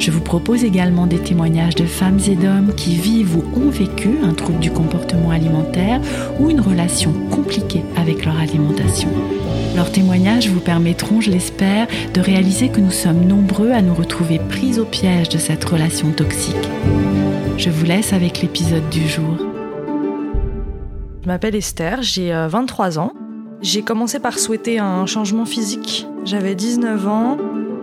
Je vous propose également des témoignages de femmes et d'hommes qui vivent ou ont vécu un trouble du comportement alimentaire ou une relation compliquée avec leur alimentation. Leurs témoignages vous permettront, je l'espère, de réaliser que nous sommes nombreux à nous retrouver pris au piège de cette relation toxique. Je vous laisse avec l'épisode du jour. Je m'appelle Esther, j'ai 23 euh, ans. J'ai commencé par souhaiter un changement physique. J'avais 19 ans.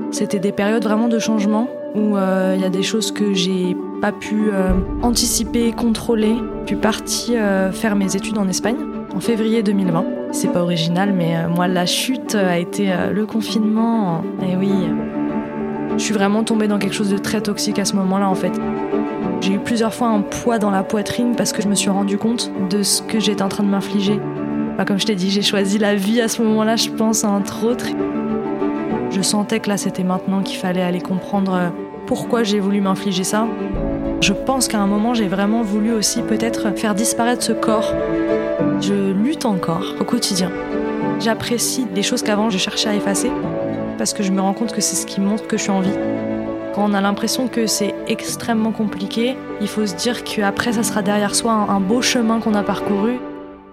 C'était des périodes vraiment de changement où euh, il y a des choses que j'ai pas pu euh, anticiper, contrôler. Je suis partie faire mes études en Espagne en février 2020. C'est pas original, mais moi, la chute a été le confinement. Et oui, je suis vraiment tombée dans quelque chose de très toxique à ce moment-là, en fait. J'ai eu plusieurs fois un poids dans la poitrine parce que je me suis rendu compte de ce que j'étais en train de m'infliger. Comme je t'ai dit, j'ai choisi la vie à ce moment-là, je pense, entre autres. Je sentais que là, c'était maintenant qu'il fallait aller comprendre euh, pourquoi j'ai voulu m'infliger ça. Je pense qu'à un moment, j'ai vraiment voulu aussi peut-être faire disparaître ce corps. Je lutte encore au quotidien. J'apprécie des choses qu'avant je cherchais à effacer parce que je me rends compte que c'est ce qui montre que je suis en vie. Quand on a l'impression que c'est extrêmement compliqué, il faut se dire qu'après, ça sera derrière soi un, beau chemin qu'on a parcouru.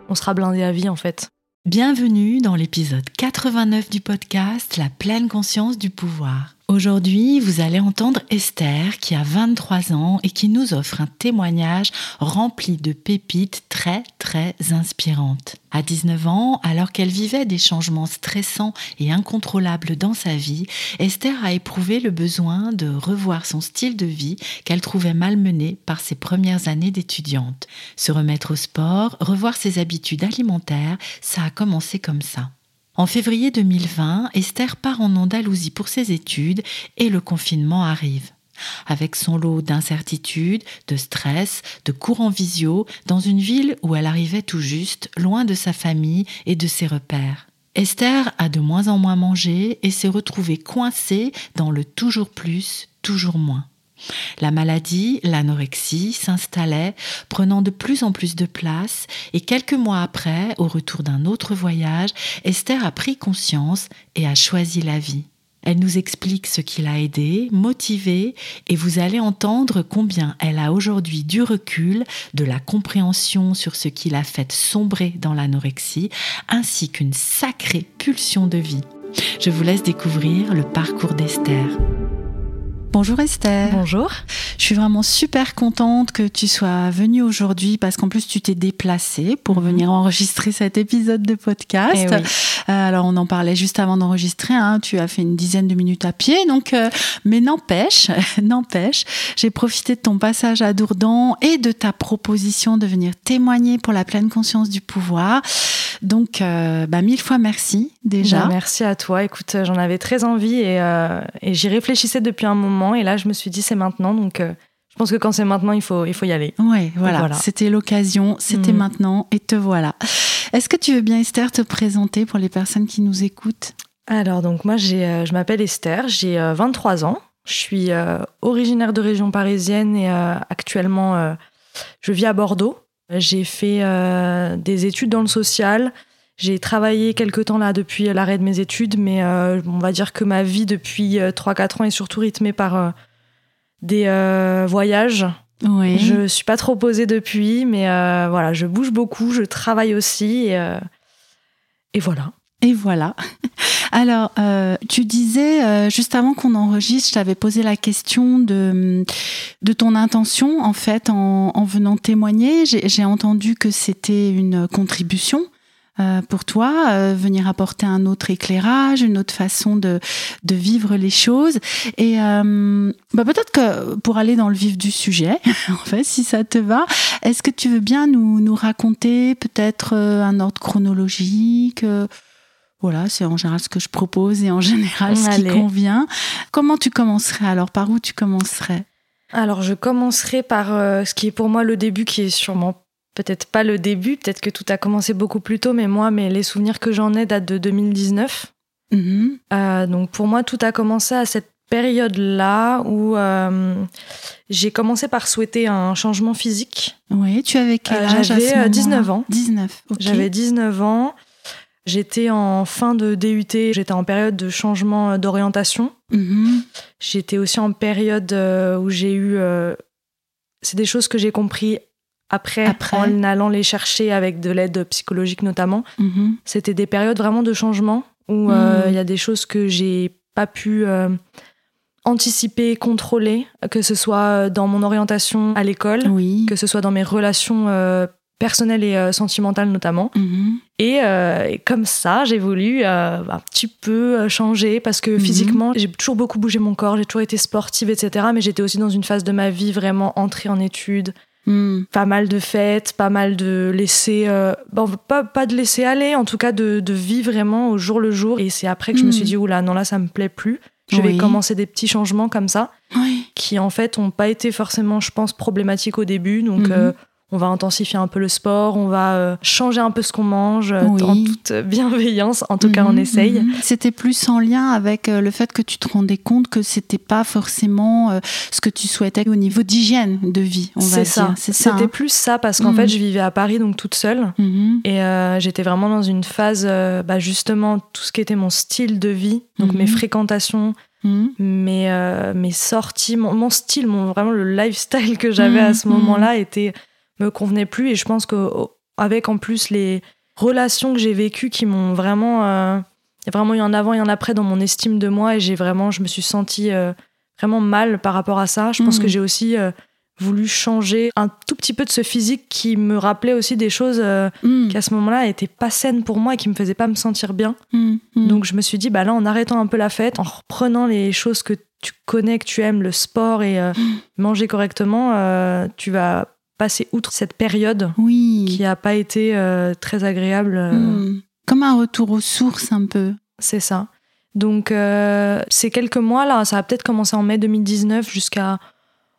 On sera blindé à vie, en fait. Bienvenue dans l'épisode 89 du podcast La pleine conscience du pouvoir. Aujourd'hui, vous allez entendre Esther qui a 23 ans et qui nous offre un témoignage rempli de pépites très très inspirantes. À 19 ans, alors qu'elle vivait des changements stressants et incontrôlables dans sa vie, Esther a éprouvé le besoin de revoir son style de vie qu'elle trouvait malmené par ses premières années d'étudiante. Se remettre au sport, revoir ses habitudes alimentaires, ça a commencé comme ça. En février 2020, Esther part en Andalousie pour ses études et le confinement arrive. Avec son lot d'incertitudes, de stress, de cours en visio, dans une ville où elle arrivait tout juste, loin de sa famille et de ses repères. Esther a de moins en moins mangé et s'est retrouvée coincée dans le toujours plus, toujours moins. La maladie, l'anorexie, s'installait, prenant de plus en plus de place, et quelques mois après, au retour d'un autre voyage, Esther a pris conscience et a choisi la vie. Elle nous explique ce qui l'a aidée, motivée, et vous allez entendre combien elle a aujourd'hui du recul, de la compréhension sur ce qui l'a fait sombrer dans l'anorexie, ainsi qu'une sacrée pulsion de vie. Je vous laisse découvrir le parcours d'Esther. Bonjour Esther. Bonjour. Je suis vraiment super contente que tu sois venue aujourd'hui parce qu'en plus tu t'es déplacée pour mhm. venir enregistrer cet épisode de podcast. Eh euh, alors on en parlait juste avant d'enregistrer. Hein, tu as fait une dizaine de minutes à pied, donc euh, mais n'empêche, n'empêche, j'ai profité de ton passage à Dourdan et de ta proposition de venir témoigner pour la pleine conscience du pouvoir. Donc, euh, bah, mille fois merci déjà. Bah, merci à toi. Écoute, j'en avais très envie et, et j'y réfléchissais depuis un moment et là, je me suis dit, c'est maintenant. Donc, euh, je pense que quand c'est maintenant, il faut, il faut y aller. Oui, voilà. C'était l'occasion, c'était mm. maintenant et te voilà. Est-ce que tu veux bien, Esther, te présenter pour les personnes qui nous écoutent? Alors, donc, moi, j'ai, euh, je m'appelle Esther, j'ai 23 euh, ans. Je suis originaire de région parisienne et actuellement, je vis à Bordeaux. J'ai fait des études dans le social. J'ai travaillé quelque temps là depuis l'arrêt de mes études, mais euh, on va dire que ma vie depuis 3-4 euh, ans est surtout rythmée par euh, des voyages. Oui. Je suis pas trop posée depuis, mais voilà, je bouge beaucoup, je travaille aussi, et, et voilà. Et voilà. Alors, tu disais, juste avant qu'on enregistre, je t'avais posé la question de, de ton intention, en fait, en, en venant témoigner. J'ai entendu que c'était une contribution euh, pour toi, euh, venir apporter un autre éclairage, une autre façon de, de vivre les choses. Et euh, bah peut-être que pour aller dans le vif du sujet, en fait, si ça te va, est-ce que tu veux bien nous, nous raconter peut-être un ordre chronologique voilà, c'est en général ce que je propose et en général ce qui convient. comment tu commencerais alors? Par où tu commencerais? Alors, je commencerai par euh, ce qui est pour moi le début, qui est sûrement peut-être pas le début, peut-être que tout a commencé beaucoup plus tôt, mais moi, mais les souvenirs que j'en ai datent de 2019. Mhm. Euh, donc pour moi, tout a commencé à cette période-là où euh, j'ai commencé par souhaiter un changement physique. Oui, tu avais quel âge j'avais, ce euh, moment-là? 19 ans. 19, ok. J'avais 19 ans. J'étais en fin de DUT, j'étais en période de changement d'orientation. Mhm. J'étais aussi en période euh, où j'ai eu... euh, c'est des choses que j'ai compris après, Après. en allant les chercher avec de l'aide psychologique notamment. Mhm. C'était des périodes vraiment de changement où euh, il Mm. y a des choses que j'ai pas pu euh, anticiper, contrôler, que ce soit dans mon orientation à l'école, Oui. que ce soit dans mes relations euh, personnelles et euh, sentimentales notamment. Mhm. Et, euh, et comme ça, j'ai voulu euh, un petit peu changer parce que Mhm. physiquement, j'ai toujours beaucoup bougé mon corps, j'ai toujours été sportive, etc. Mais j'étais aussi dans une phase de ma vie vraiment entrée en études, Mhm. pas mal de fêtes, pas mal de laisser, euh, bon, pas, pas de laisser aller, en tout cas de, de vivre vraiment au jour le jour. Et c'est après que je me suis dit, oula, non, là, ça me plaît plus. Je vais commencer des petits changements comme ça, Oui. qui en fait ont pas été forcément, je pense, problématiques au début. Donc. Euh, on va intensifier un peu le sport, on va euh, changer un peu ce qu'on mange, euh, Oui. en toute bienveillance. En tout cas, on Mhm, essaye. mhm. C'était plus en lien avec euh, le fait que tu te rendais compte que c'était pas forcément euh, ce que tu souhaitais au niveau d'hygiène de vie, on va C'est dire. ça. C'est ça. C'était hein. plus ça parce qu'en Mhm. fait, je vivais à Paris, donc toute seule. Mhm. Et euh, j'étais vraiment dans une phase, euh, bah, justement, tout ce qui était mon style de vie, donc Mhm. mes fréquentations, Mhm. mes, euh, mes sorties, mon, mon style, mon, vraiment le lifestyle que j'avais à ce Mhm. moment-là était me convenait plus. Et je pense qu'avec en plus les relations que j'ai vécues qui m'ont vraiment. euh, il y a vraiment eu un avant et un après dans mon estime de moi et j'ai vraiment, je me suis sentie euh, vraiment mal par rapport à ça. Je pense Mhm. que j'ai aussi euh, voulu changer un tout petit peu de ce physique qui me rappelait aussi des choses euh, Mhm. qui à ce moment-là n'étaient pas saines pour moi et qui me faisaient pas me sentir bien. Mhm. Mhm. Donc je me suis dit, bah là, en arrêtant un peu la fête, en reprenant les choses que tu connais, que tu aimes, le sport et manger correctement, tu vas passer outre cette période oui. qui a pas été euh, très agréable. euh, Mhm. Comme un retour aux sources un peu. C'est ça. Donc euh, ces quelques mois là, ça a peut-être commencé en mai 2019 jusqu'à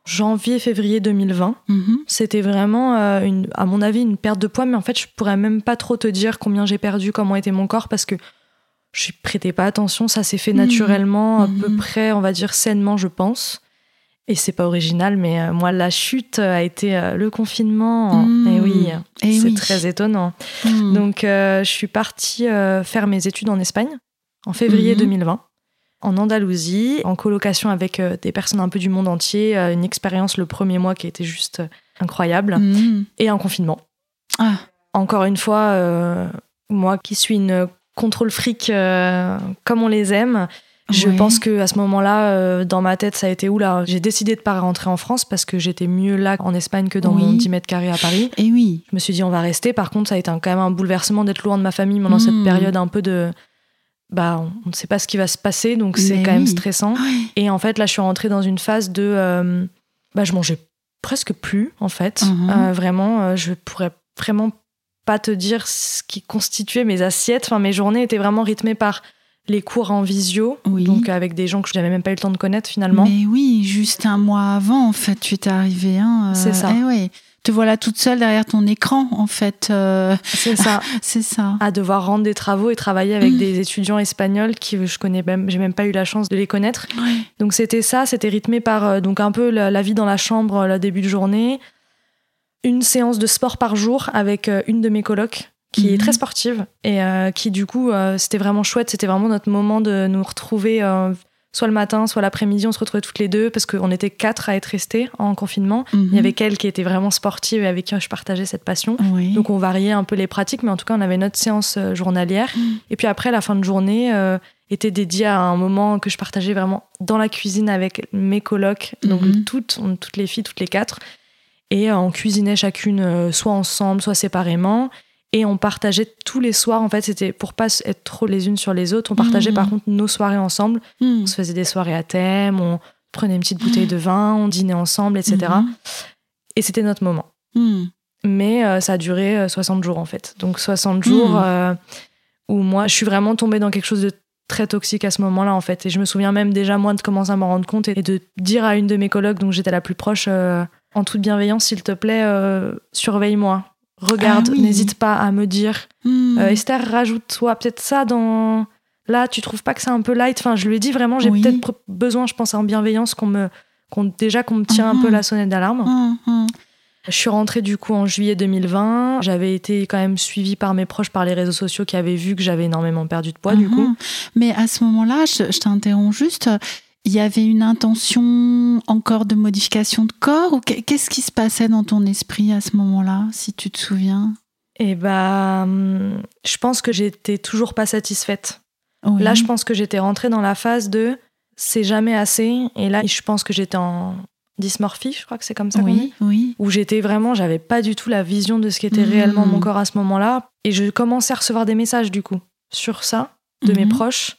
janvier, février 2020. Mhm. C'était vraiment, euh, une, à mon avis, une perte de poids, mais en fait, je pourrais même pas trop te dire combien j'ai perdu, comment était mon corps, parce que je prêtais pas attention. Ça s'est fait Mhm. naturellement, à peu Mhm. près, on va dire, sainement, je pense. Et c'est pas original, mais euh, moi, la chute a été euh, le confinement. Mhm. Et oui, c'est oui. très étonnant. Mhm. Donc, euh, je suis partie euh, faire mes études en Espagne en février Mhm. 2020, en Andalousie, en colocation avec euh, des personnes un peu du monde entier. euh, une expérience le premier mois qui a été juste euh, incroyable. Et en confinement. Ah. Encore une fois, euh, moi qui suis une contrôle fric euh, comme on les aime, je Ouais. pense que à ce moment-là, euh, dans ma tête, ça a été oula. J'ai décidé de pas rentrer en France parce que j'étais mieux là en Espagne que dans Oui. mon 10 mètres carrés à Paris. Et oui. Je me suis dit, on va rester. Par contre, ça a été un- quand même un bouleversement d'être loin de ma famille pendant cette Mm. période un peu de. Bah, on ne sait pas ce qui va se passer, donc c'est quand même stressant. Et en fait, là, je suis rentrée dans une phase de. euh, bah, je mangeais presque plus, en fait. Mhm. Euh, vraiment, je pourrais vraiment pas te dire ce qui constituait mes assiettes. Enfin, mes journées étaient vraiment rythmées par les cours en visio, Oui. donc avec des gens que je n'avais même pas eu le temps de connaître finalement. Mais oui, juste un mois avant, en fait, tu étais arrivée. Hein, euh, C'est ça. Eh oui. Te voilà toute seule derrière ton écran, en fait. euh, C'est ça. c'est ça. à devoir rendre des travaux et travailler avec Mm. des étudiants espagnols qui je connais même j'ai même pas eu la chance de les connaître Ouais. donc c'était ça c'était rythmé par euh, donc un peu la, la vie dans la chambre euh, le début de journée une séance de sport par jour avec une de mes colocs qui est Mhm. très sportive et euh, qui du coup euh, c'était vraiment chouette c'était vraiment notre moment de nous retrouver euh, soit le matin soit l'après-midi on se retrouvait toutes les deux parce qu'on était quatre à être restés en confinement il y avait qu'elle qui était vraiment sportive et avec qui je partageais cette passion Oui. donc on variait un peu les pratiques, mais en tout cas on avait notre séance journalière. Mm. Et puis après la fin de journée était dédiée à un moment que je partageais vraiment dans la cuisine avec mes colocs, donc Mhm. toutes, on- toutes les filles, toutes les quatre. Et on cuisinait chacune soit ensemble, soit séparément. Et on partageait tous les soirs, en fait, c'était pour pas être trop les unes sur les autres. On partageait Mhm. par contre nos soirées ensemble. Mhm. On se faisait des soirées à thème, on prenait une petite bouteille de vin, on dînait ensemble, etc. Mhm. Et c'était notre moment mais euh, ça a duré euh, 60 jours en fait. Donc 60 jours euh, où moi je suis vraiment tombée dans quelque chose de très toxique à ce moment-là en fait. Et je me souviens même déjà moi de commencer à m'en rendre compte et de dire à une de mes collègues, dont j'étais la plus proche, euh, en toute bienveillance, s'il te plaît, euh, surveille-moi. Regarde, Ah oui. n'hésite pas à me dire. Hmm. Euh, Esther, rajoute-toi peut-être ça dans. Là, tu trouves pas que c'est un peu light? Enfin, je lui ai dit vraiment, j'ai Oui. peut-être besoin, je pense, en bienveillance, qu'on me. qu'on- déjà qu'on me tire un peu la sonnette d'alarme. Hum. Je suis rentrée du coup en juillet 2020. J'avais été quand même suivie par mes proches, par les réseaux sociaux qui avaient vu que j'avais énormément perdu de poids du coup. Mais à ce moment-là, je, je t'interromps juste. Il y avait une intention encore de modification de corps ou qu'est- qu'est-ce qui se passait dans ton esprit à ce moment-là, si tu te souviens? Et bah, hum, je pense que j'étais toujours pas satisfaite. Oui. Là, je pense que j'étais rentrée dans la phase de c'est jamais assez. Et là, je pense que j'étais en dysmorphie, je crois que c'est comme ça dit. oui, oui. Où j'étais vraiment, j'avais pas du tout la vision de ce qu'était réellement mon corps à ce moment-là. Et je commençais à recevoir des messages du coup sur ça de mes Mhm. proches.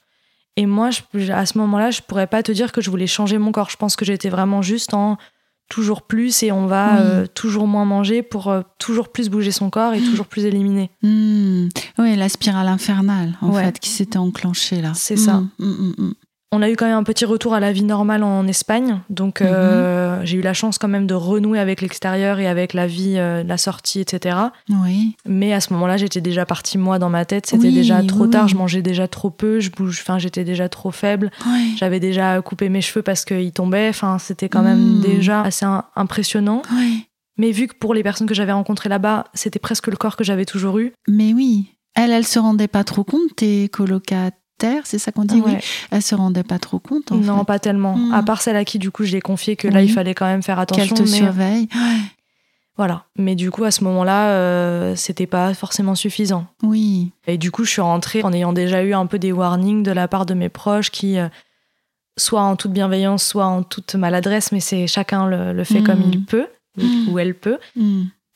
Et moi, je- à ce moment-là, je pourrais pas te dire que je voulais changer mon corps. Je pense que j'étais vraiment juste en toujours plus et on va Oui. euh, toujours moins manger pour euh, toujours plus bouger son corps et toujours plus éliminer. Hmm. Oui, la spirale infernale, en Ouais. fait, qui s'était enclenchée là. C'est ça. Hmm, hmm, hmm, hmm. On a eu quand même un petit retour à la vie normale en Espagne, donc Mhm. euh, j'ai eu la chance quand même de renouer avec l'extérieur et avec la vie, euh, la sortie, etc. Oui. Mais à ce moment-là, j'étais déjà partie moi dans ma tête. C'était Oui, déjà trop oui, tard. Je mangeais déjà trop peu. Je bouge. Enfin, j'étais déjà trop faible. Oui. J'avais déjà coupé mes cheveux parce qu'ils tombaient. Enfin, c'était quand même Mm. déjà assez impressionnant. Oui. Mais vu que pour les personnes que j'avais rencontrées là-bas, c'était presque le corps que j'avais toujours eu. Mais oui, elle, elle se rendait pas trop compte, tes colocataires, c'est ça qu'on dit Oui. Elle se rendait pas trop compte, en non, fait. pas tellement. Mm. À part celle à qui du coup j'ai confié que là il fallait quand même faire Qu'elle attention. te mais surveille. Ouais. voilà. Mais du coup à ce moment-là, euh, c'était pas forcément suffisant. Oui. Et du coup, je suis rentrée en ayant déjà eu un peu des warnings de la part de mes proches qui, euh, soit en toute bienveillance, soit en toute maladresse, mais c'est chacun le, le fait Mhm. comme il peut ou elle peut.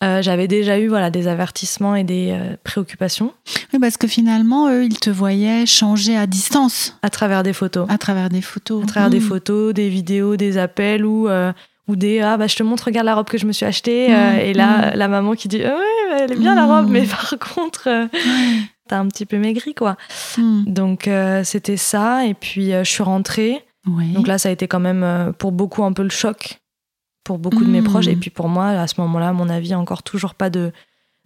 Hmm. Euh, J'avais déjà eu voilà des avertissements et des euh, préoccupations Oui, parce que finalement, eux, ils te voyaient changer à distance, à travers des photos, à travers des photos. à travers des Hmm. photos, des vidéos, des appels ou euh, ou des ah bah je te montre regarde la robe que je me suis achetée euh, et là la maman qui dit Ah ouais elle est bien la robe mais par contre t'as un petit peu maigri quoi. Hmm. Donc c'était ça et puis je suis rentrée Oui. Donc là, ça a été quand même pour beaucoup un peu le choc pour beaucoup de mes proches. Et puis pour moi, à ce moment-là, à mon avis, encore toujours pas de,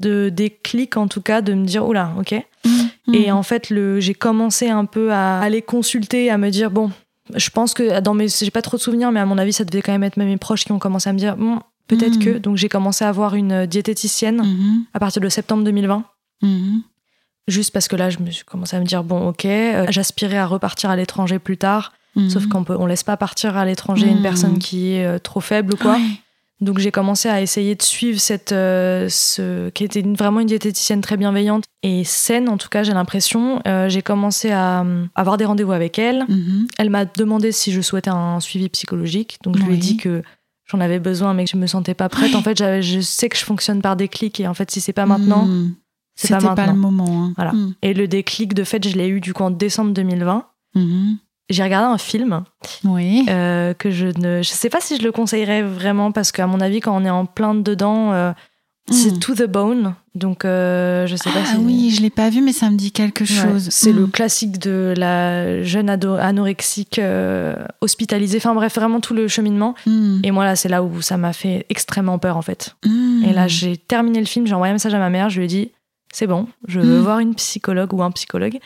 de déclic, en tout cas, de me dire, oula, ok. Hmm. Et en fait, le, j'ai commencé un peu à aller consulter, à me dire, bon, je pense que dans mes. J'ai pas trop de souvenirs, mais à mon avis, ça devait quand même être mes proches qui ont commencé à me dire, bon, peut-être que. Donc j'ai commencé à avoir une diététicienne Mhm. à partir de septembre 2020. Mhm. Juste parce que là, je me suis commencé à me dire, bon, ok, euh, j'aspirais à repartir à l'étranger plus tard. Mhm. Sauf qu'on peut, on laisse pas partir à l'étranger une Mhm. personne qui est euh, trop faible ou quoi. Ouais. Donc j'ai commencé à essayer de suivre cette, euh, ce, qui était vraiment une diététicienne très bienveillante et saine en tout cas j'ai l'impression. Euh, j'ai commencé à euh, avoir des rendez-vous avec elle. Mhm. Elle m'a demandé si je souhaitais un suivi psychologique. Donc je lui ai dit que j'en avais besoin mais que je me sentais pas prête. En fait je sais que je fonctionne par déclic et en fait si c'est pas maintenant. Hmm. c'est pas C'était pas, le moment. hein. Voilà. Et le déclic de fait je l'ai eu du coup en décembre 2020. Mhm. J'ai regardé un film Oui. euh, que je ne je sais pas si je le conseillerais vraiment parce qu'à mon avis quand on est en plein dedans euh, c'est Mm. to the bone donc euh, je sais pas Ah si oui, je l'ai pas vu, mais ça me dit quelque Ouais, chose. c'est Hmm. le classique de la jeune ado- anorexique hospitalisée enfin bref vraiment tout le cheminement Hmm. et moi là c'est là où ça m'a fait extrêmement peur en fait Hmm. et là j'ai terminé le film j'ai envoyé un message à ma mère je lui ai dit c'est bon je veux voir une psychologue ou un psychologue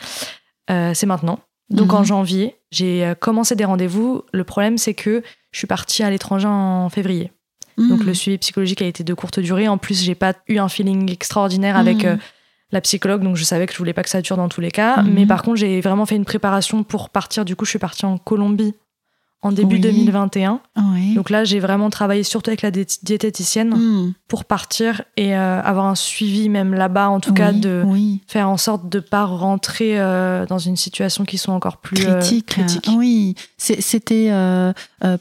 c'est maintenant donc Mhm. en janvier j'ai euh, commencé des rendez-vous le problème c'est que je suis partie à l'étranger en février donc le suivi psychologique a été de courte durée. En plus, j'ai pas eu un feeling extraordinaire avec Mhm. euh, la psychologue, donc je savais que je voulais pas que ça dure dans tous les cas. Mhm. Mais par contre, j'ai vraiment fait une préparation pour partir. Du coup, je suis partie en Colombie en début Oui. 2021. Oui. Donc là, j'ai vraiment travaillé surtout avec la diététicienne Hmm. pour partir et euh, avoir un suivi même là-bas, en tout cas de faire en sorte de pas rentrer euh, dans une situation qui soit encore plus euh, critique. critique. euh, oui, c'était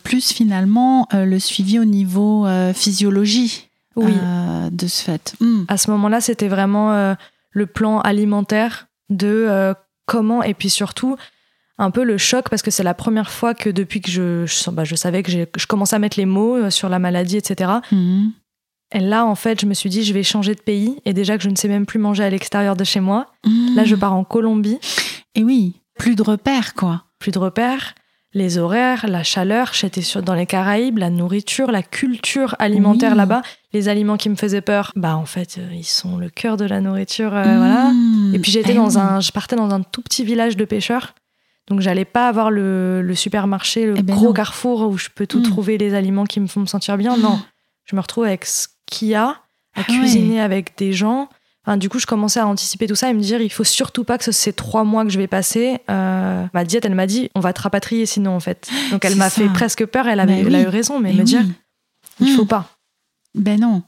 plus finalement le suivi au niveau physiologie de ce fait. Hmm. à ce moment-là, c'était vraiment le plan alimentaire de comment, et puis surtout un peu le choc, parce que c'est la première fois que depuis que je, je, bah, je savais que je commençais à mettre les mots euh, sur la maladie, etc. Mhm. Et là, en fait, je me suis dit, je vais changer de pays, et déjà que je ne sais même plus manger à l'extérieur de chez moi, Hmm. là, je pars en Colombie. Et oui, Plus de repères, quoi. Plus de repères, les horaires, la chaleur. J'étais sur- dans les Caraïbes, la nourriture, la culture alimentaire Oui. là-bas. Les aliments qui me faisaient peur, bah en fait, euh, ils sont le cœur de la nourriture. euh, Voilà. Mmh. Et puis j'étais Eh dans oui. un, je partais dans un tout petit village de pêcheurs. Donc j'allais pas avoir le, le supermarché, le Eh ben gros non. carrefour où je peux tout Mm. trouver les aliments qui me font me sentir bien. Non, je me retrouve avec ce qu'il y a, à Ah cuisiner avec des gens. Enfin, du coup, je commençais à anticiper tout ça et me dire, il faut surtout pas que ce- ces trois mois que je vais passer. euh, ma diète, elle m'a dit, on va te rapatrier sinon en fait. Donc elle m'a fait presque peur. Elle, avait, Mais elle a eu raison, mais me dire, il faut Mm. pas. Ben non.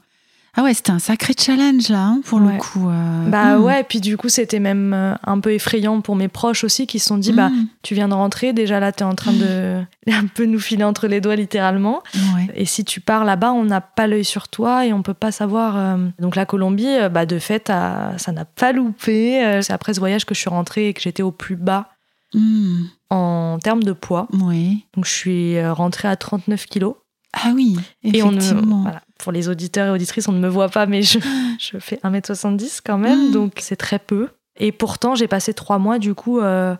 Ah ouais, c'était un sacré challenge là, hein, pour Ouais. le coup. euh. Bah Mmh. ouais, puis du coup, c'était même euh, un peu effrayant pour mes proches aussi qui se sont dit, bah Mmh. tu viens de rentrer, déjà là, tu es en train de un peu nous filer entre les doigts littéralement. Ouais. Et si tu pars là-bas, on n'a pas l'œil sur toi et on peut pas savoir. euh. Donc la Colombie, bah, de fait, ça n'a pas loupé. C'est après ce voyage que je suis rentrée et que j'étais au plus bas Mmh. en termes de poids. Oui. Donc je suis rentrée à 39 kilos. Ah oui, Et on effectivement. voilà, pour les auditeurs et auditrices, on ne me voit pas, mais je, je fais 1m70 quand même, Mm. donc c'est très peu. Et pourtant, j'ai passé trois mois, du coup, euh,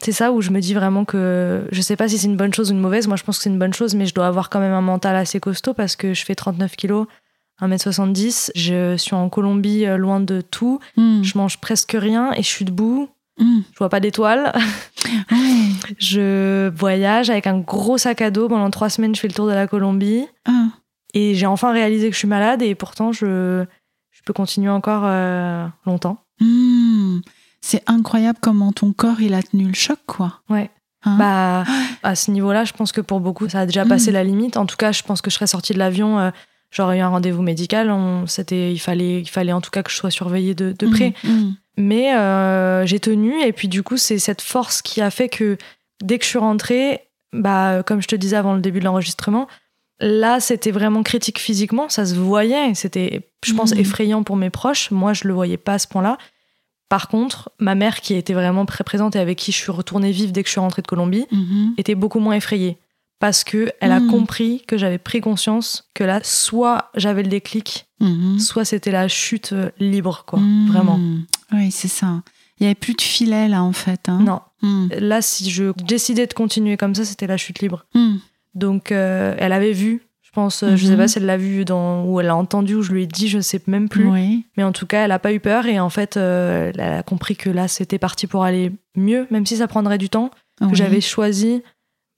c'est ça où je me dis vraiment que je sais pas si c'est une bonne chose ou une mauvaise. Moi, je pense que c'est une bonne chose, mais je dois avoir quand même un mental assez costaud parce que je fais 39 kilos, 1m70. Je suis en Colombie, euh, loin de tout. Mmh. Je mange presque rien et je suis debout. Mmh. Je vois pas d'étoiles. Je voyage avec un gros sac à dos. Pendant trois semaines, je fais le tour de la Colombie. Ah. Et j'ai enfin réalisé que je suis malade et pourtant je, je peux continuer encore euh, longtemps. Mmh. C'est incroyable comment ton corps il a tenu le choc, quoi. Ouais. Hein Bah, à ce niveau-là, je pense que pour beaucoup, ça a déjà passé Mm. la limite. En tout cas, je pense que je serais sortie de l'avion, euh, j'aurais eu un rendez-vous médical. On, c'était, il, fallait, il fallait en tout cas que je sois surveillée de, de près. Mmh. Mais euh, j'ai tenu et puis du coup, c'est cette force qui a fait que dès que je suis rentrée, bah, comme je te disais avant le début de l'enregistrement, là, c'était vraiment critique physiquement, ça se voyait. C'était, je pense, Mhm. effrayant pour mes proches. Moi, je le voyais pas à ce point-là. Par contre, ma mère, qui était vraiment très présente et avec qui je suis retournée vivre dès que je suis rentrée de Colombie, Mmh. était beaucoup moins effrayée. Parce que elle a Mhm. compris que j'avais pris conscience que là, soit j'avais le déclic, soit c'était la chute euh, libre, quoi. Vraiment. Oui, c'est ça. Il n'y avait plus de filet là en fait. Hein. Non. Là, si je décidais de continuer comme ça, c'était la chute libre. Donc, euh, elle avait vu, je pense, euh, je sais Mhm. pas si elle l'a vu dans, ou elle l'a entendu, ou je lui ai dit, je sais même plus. Oui. Mais en tout cas, elle a pas eu peur et en fait, euh, elle a compris que là, c'était parti pour aller mieux, même si ça prendrait du temps. Que j'avais choisi,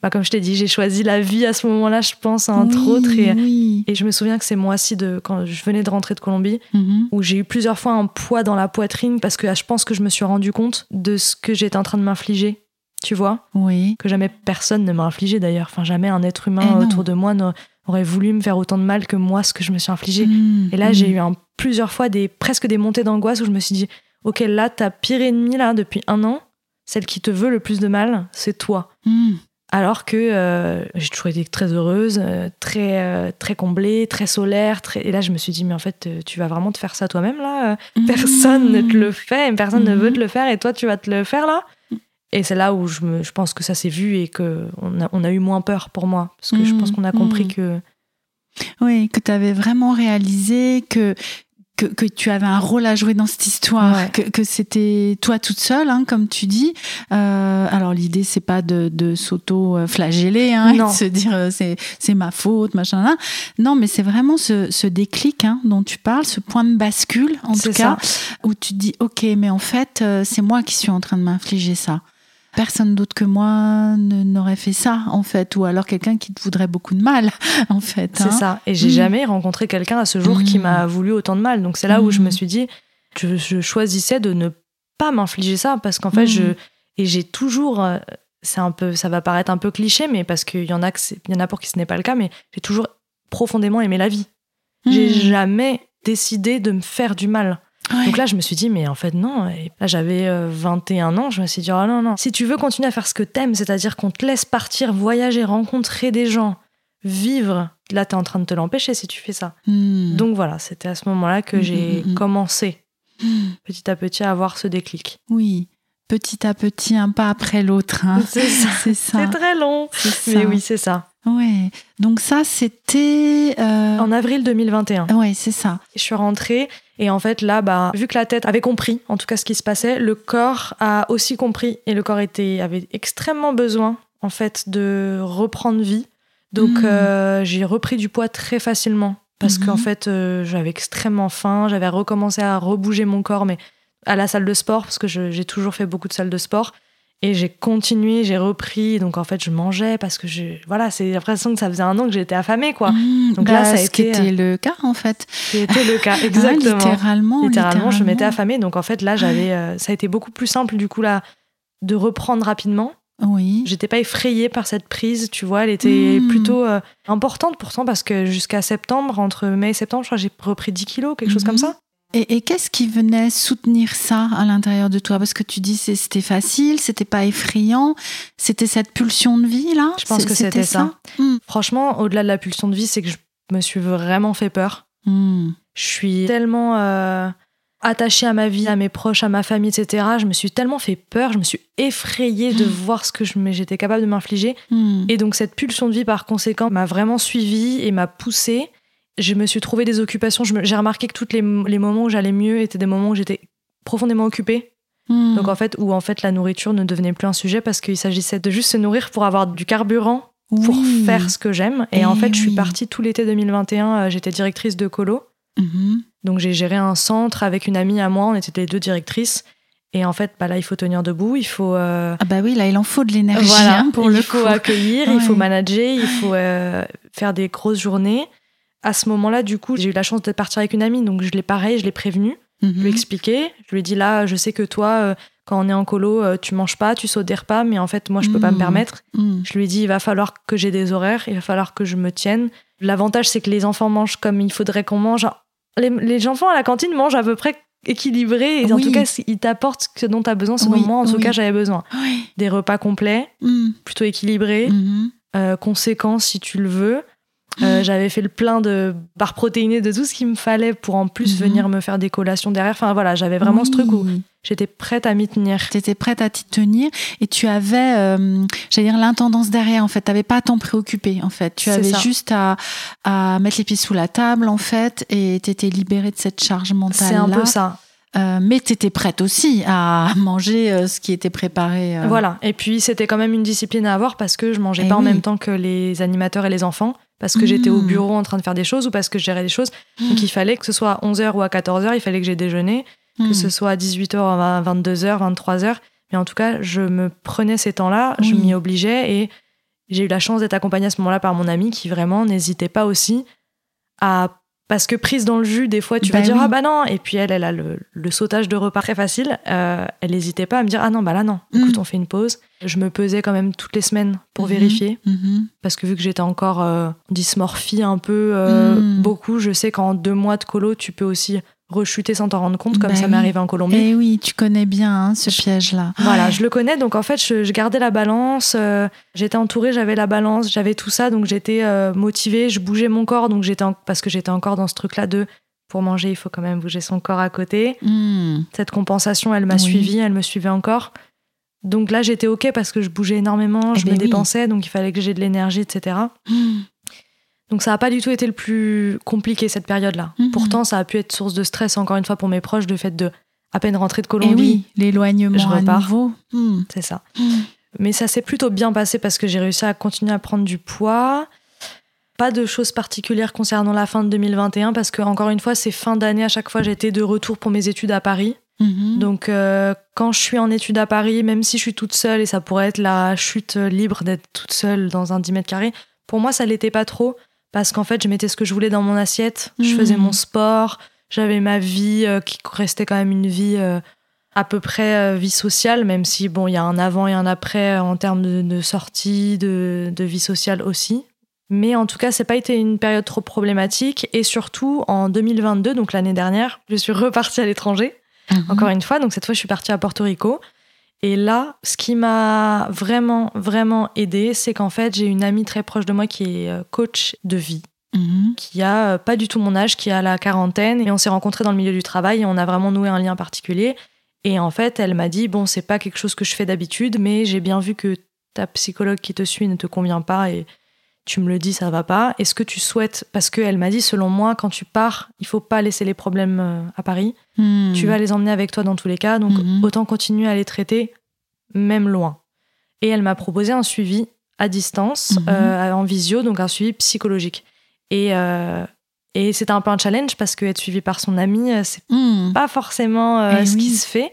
bah, comme je t'ai dit, j'ai choisi la vie à ce moment-là, je pense, entre Oui, autres. Et je me souviens que c'est moi aussi, de, quand je venais de rentrer de Colombie, Mhm. où j'ai eu plusieurs fois un poids dans la poitrine parce que ah, je pense que je me suis rendu compte de ce que j'étais en train de m'infliger. Tu vois Oui. que jamais personne ne m'a infligé d'ailleurs. Enfin, jamais un être humain Eh autour de moi n'aurait voulu me faire autant de mal que moi, ce que je me suis infligé. Mmh. Et là, Mmh. j'ai eu un, plusieurs fois des, presque des montées d'angoisse où je me suis dit, ok, là, ta pire ennemie, là, depuis un an, celle qui te veut le plus de mal, c'est toi. Mmh. Alors que euh, j'ai toujours été très heureuse, euh, très, euh, très comblée, très solaire. Très... Et là, je me suis dit, mais en fait, tu vas vraiment te faire ça toi-même, là Personne ne te le fait, personne ne veut te le faire, et toi, tu vas te le faire, là Et c'est là où je, me, je pense que ça s'est vu et qu'on a, on a eu moins peur pour moi. Parce que je pense qu'on a compris Mhm. que... Oui, que tu avais vraiment réalisé que, que, que tu avais un rôle à jouer dans cette histoire, Ouais. que, que c'était toi toute seule, hein, comme tu dis. Euh, alors l'idée, c'est pas de, de s'auto-flageller, hein, de se dire euh, c'est, c'est ma faute, machin. là. Non, mais c'est vraiment ce, ce déclic hein, dont tu parles, ce point de bascule, en tout cas, où tu te dis ok, mais en fait, euh, c'est moi qui suis en train de m'infliger ça. Personne d'autre que moi n'aurait fait ça, en fait, ou alors quelqu'un qui te voudrait beaucoup de mal, en fait. C'est hein. ça. Et j'ai Mhm. jamais rencontré quelqu'un à ce jour qui Mhm. m'a voulu autant de mal. Donc c'est là où je me suis dit, je, je choisissais de ne pas m'infliger ça parce qu'en fait, je et j'ai toujours, euh, c'est un peu, ça va paraître un peu cliché, mais parce qu'il y en a que c'est- il y en a pour qui ce n'est pas le cas, mais j'ai toujours profondément aimé la vie. J'ai jamais décidé de me faire du mal. Ouais. Donc là, je me suis dit, mais en fait, non. Et là, j'avais euh, 21 ans. Je me suis dit, oh non, non. Si tu veux continuer à faire ce que t'aimes, c'est-à-dire qu'on te laisse partir, voyager, rencontrer des gens, vivre, là, t'es en train de te l'empêcher si tu fais ça. Hmm. Donc voilà, c'était à ce moment-là que Mhm, j'ai mhm. commencé Hmm. petit à petit à avoir ce déclic. oui, petit à petit, un pas après l'autre. hein. C'est ça. C'est très long. Mais oui, c'est ça. Ouais. Donc ça, c'était euh, En avril 2021. Ouais, c'est ça. Je suis rentrée et en fait là, bah, vu que la tête avait compris, en tout cas ce qui se passait, le corps a aussi compris et le corps était avait extrêmement besoin en fait de reprendre vie. Donc Mhm. euh, j'ai repris du poids très facilement parce Mhm. qu'en fait euh, j'avais extrêmement faim, j'avais recommencé à rebouger mon corps mais à la salle de sport parce que j'ai toujours fait beaucoup de salles de sport et j'ai continué, j'ai repris donc en fait je mangeais parce que je voilà, c'est l'impression que ça faisait un an que j'étais affamée quoi. Mmh, Donc là, ça a ce qui été, était le cas en fait. C'était le cas Ouais, exactement. littéralement. littéralement, je m'étais affamée. Donc en fait, là, j'avais, euh, ça a été beaucoup plus simple du coup là de reprendre rapidement. Oui. J'étais pas effrayée par cette prise, tu vois. Elle était Mm. plutôt euh, importante pourtant parce que jusqu'à septembre, entre mai et septembre, je crois j'ai repris 10 kilos, quelque chose comme ça. Et, et qu'est-ce qui venait soutenir ça à l'intérieur de toi? Parce que tu dis c'était facile, c'était pas effrayant, c'était cette pulsion de vie là? Je pense que c'était ça. Mmh. Franchement, au-delà de la pulsion de vie, c'est que je me suis vraiment fait peur. Mmh. Je suis tellement euh, attachée à ma vie, à mes proches, à ma famille, etc. Je me suis tellement fait peur, je me suis effrayée de Mm. voir ce que j'étais capable de m'infliger. Et donc cette pulsion de vie, par conséquent, m'a vraiment suivie et m'a poussée. Je me suis trouvé des occupations. J'ai remarqué que tous les, les moments où j'allais mieux étaient des moments où j'étais profondément occupée. Mmh. Donc en fait, où en fait la nourriture ne devenait plus un sujet parce qu'il s'agissait de juste se nourrir pour avoir du carburant pour faire ce que j'aime. Et Eh en fait, je suis partie tout l'été 2021. euh, J'étais directrice de colo. Mhm. Donc j'ai géré un centre avec une amie à moi. On était les deux directrices. Et en fait, bah là, il faut tenir debout. Il faut euh, Ah bah oui, là il en faut de l'énergie Voilà, hein, pour il le faut coup. accueillir, il faut manager, il faut euh, faire des grosses journées. À ce moment-là, du coup, j'ai eu la chance de partir avec une amie, donc je l'ai pareil, je l'ai prévenue, Mhm. je lui ai expliqué, je lui ai dit là, je sais que toi, euh, quand on est en colo, euh, tu manges pas, tu sautes des repas, mais en fait, moi, je peux pas me Mhm. permettre. Mmh. Je lui ai dit, il va falloir que j'ai des horaires, il va falloir que je me tienne. L'avantage, c'est que les enfants mangent comme il faudrait qu'on mange. Les, les enfants à la cantine mangent à peu près équilibré, et en tout cas, ils t'apportent ce dont tu as besoin, ce Oui, moi, en tout oui. cas, j'avais besoin. Des repas complets, Mmh. plutôt équilibrés Mhm. euh, conséquent si tu le veux. Euh, J'avais fait le plein de barres protéinées, de tout ce qu'il me fallait pour en plus Mhm. venir me faire des collations derrière. Enfin voilà, j'avais vraiment ce truc où j'étais prête à m'y tenir. Tu étais prête à t'y tenir et tu avais, euh, j'allais dire, l'intendance derrière. En fait, tu n'avais pas à t'en préoccuper. En fait, tu avais ça. juste à, à mettre les pieds sous la table, en fait, et tu étais libérée de cette charge mentale. C'est un peu ça. Euh, mais tu étais prête aussi à manger euh, ce qui était préparé. euh. Voilà. Et puis c'était quand même une discipline à avoir parce que je mangeais Eh pas en même temps que les animateurs et les enfants. Parce que j'étais au Mhm. bureau en train de faire des choses ou parce que je gérais des choses. Mmh. Donc il fallait que ce soit à 11h ou à 14h, il fallait que j'ai déjeuné. Mmh. que ce soit à 18h, à 22h, 23h. Mais en tout cas, je me prenais ces temps-là, je m'y obligeais et j'ai eu la chance d'être accompagnée à ce moment-là par mon ami qui vraiment n'hésitait pas aussi à. Parce que prise dans le jus, des fois, tu Bah vas dire oui. Ah bah non Et puis elle, elle a le, le sautage de repas très facile. Euh, elle n'hésitait pas à me dire Ah non, bah là non, Mm. écoute, on fait une pause. Je me pesais quand même toutes les semaines pour Mhm. vérifier. Mhm. Parce que vu que j'étais encore euh, dysmorphie un peu euh, Mm. beaucoup, je sais qu'en deux mois de colo, tu peux aussi rechuter sans t'en rendre compte, comme Bah ça m'est arrivé en Colombie. Eh oui, tu connais bien hein, ce piège-là. Voilà, je le connais, donc en fait, je, je gardais la balance. euh, j'étais entourée, j'avais la balance, j'avais tout ça, donc j'étais euh, motivée, je bougeais mon corps, donc j'étais en- parce que j'étais encore dans ce truc-là de pour manger, il faut quand même bouger son corps à côté. Mmh. Cette compensation, elle m'a Oui. suivie, elle me suivait encore. Donc là, j'étais ok parce que je bougeais énormément, Eh je ben me oui. dépensais, donc il fallait que j'ai de l'énergie, etc. Mmh. Donc ça n'a pas du tout été le plus compliqué cette période-là. Mhm. Pourtant, ça a pu être source de stress encore une fois pour mes proches, le fait de à peine rentrer de Colombie, oui, l'éloignement je à repars. nouveau. Mmh. c'est ça. Mmh. Mais ça s'est plutôt bien passé parce que j'ai réussi à continuer à prendre du poids. Pas de choses particulières concernant la fin de 2021 parce que, encore une fois, c'est fin d'année. À chaque fois, j'étais de retour pour mes études à Paris. Mhm. Donc, euh, quand je suis en études à Paris, même si je suis toute seule et ça pourrait être la chute libre d'être toute seule dans un 10 mètres carrés, pour moi, ça l'était pas trop parce qu'en fait, je mettais ce que je voulais dans mon assiette. Je Mhm. faisais mon sport, j'avais ma vie euh, qui restait quand même une vie euh, à peu près euh, vie sociale, même si bon, il y a un avant et un après en termes de, de sortie, de, de vie sociale aussi. Mais en tout cas, c'est pas été une période trop problématique. Et surtout, en 2022, donc l'année dernière, je suis repartie à l'étranger Mhm. encore une fois. Donc cette fois, je suis partie à Porto Rico. Et là, ce qui m'a vraiment, vraiment aidé, c'est qu'en fait, j'ai une amie très proche de moi qui est euh, coach de vie, Mhm. qui a euh, pas du tout mon âge, qui a la quarantaine. Et on s'est rencontrés dans le milieu du travail et on a vraiment noué un lien particulier. Et en fait, elle m'a dit, bon, c'est pas quelque chose que je fais d'habitude, mais j'ai bien vu que ta psychologue qui te suit ne te convient pas et tu me le dis, ça va pas. Est-ce que tu souhaites, parce qu'elle m'a dit, selon moi, quand tu pars, il faut pas laisser les problèmes euh, à Paris. Hmm. Tu vas les emmener avec toi dans tous les cas, donc Mhm. autant continuer à les traiter, même loin. Et elle m'a proposé un suivi à distance, Mhm. euh, en visio, donc un suivi psychologique. Et, euh, et c'était un peu un challenge parce que être suivi par son ami, c'est Hmm. pas forcément euh, Eh ce qui se fait.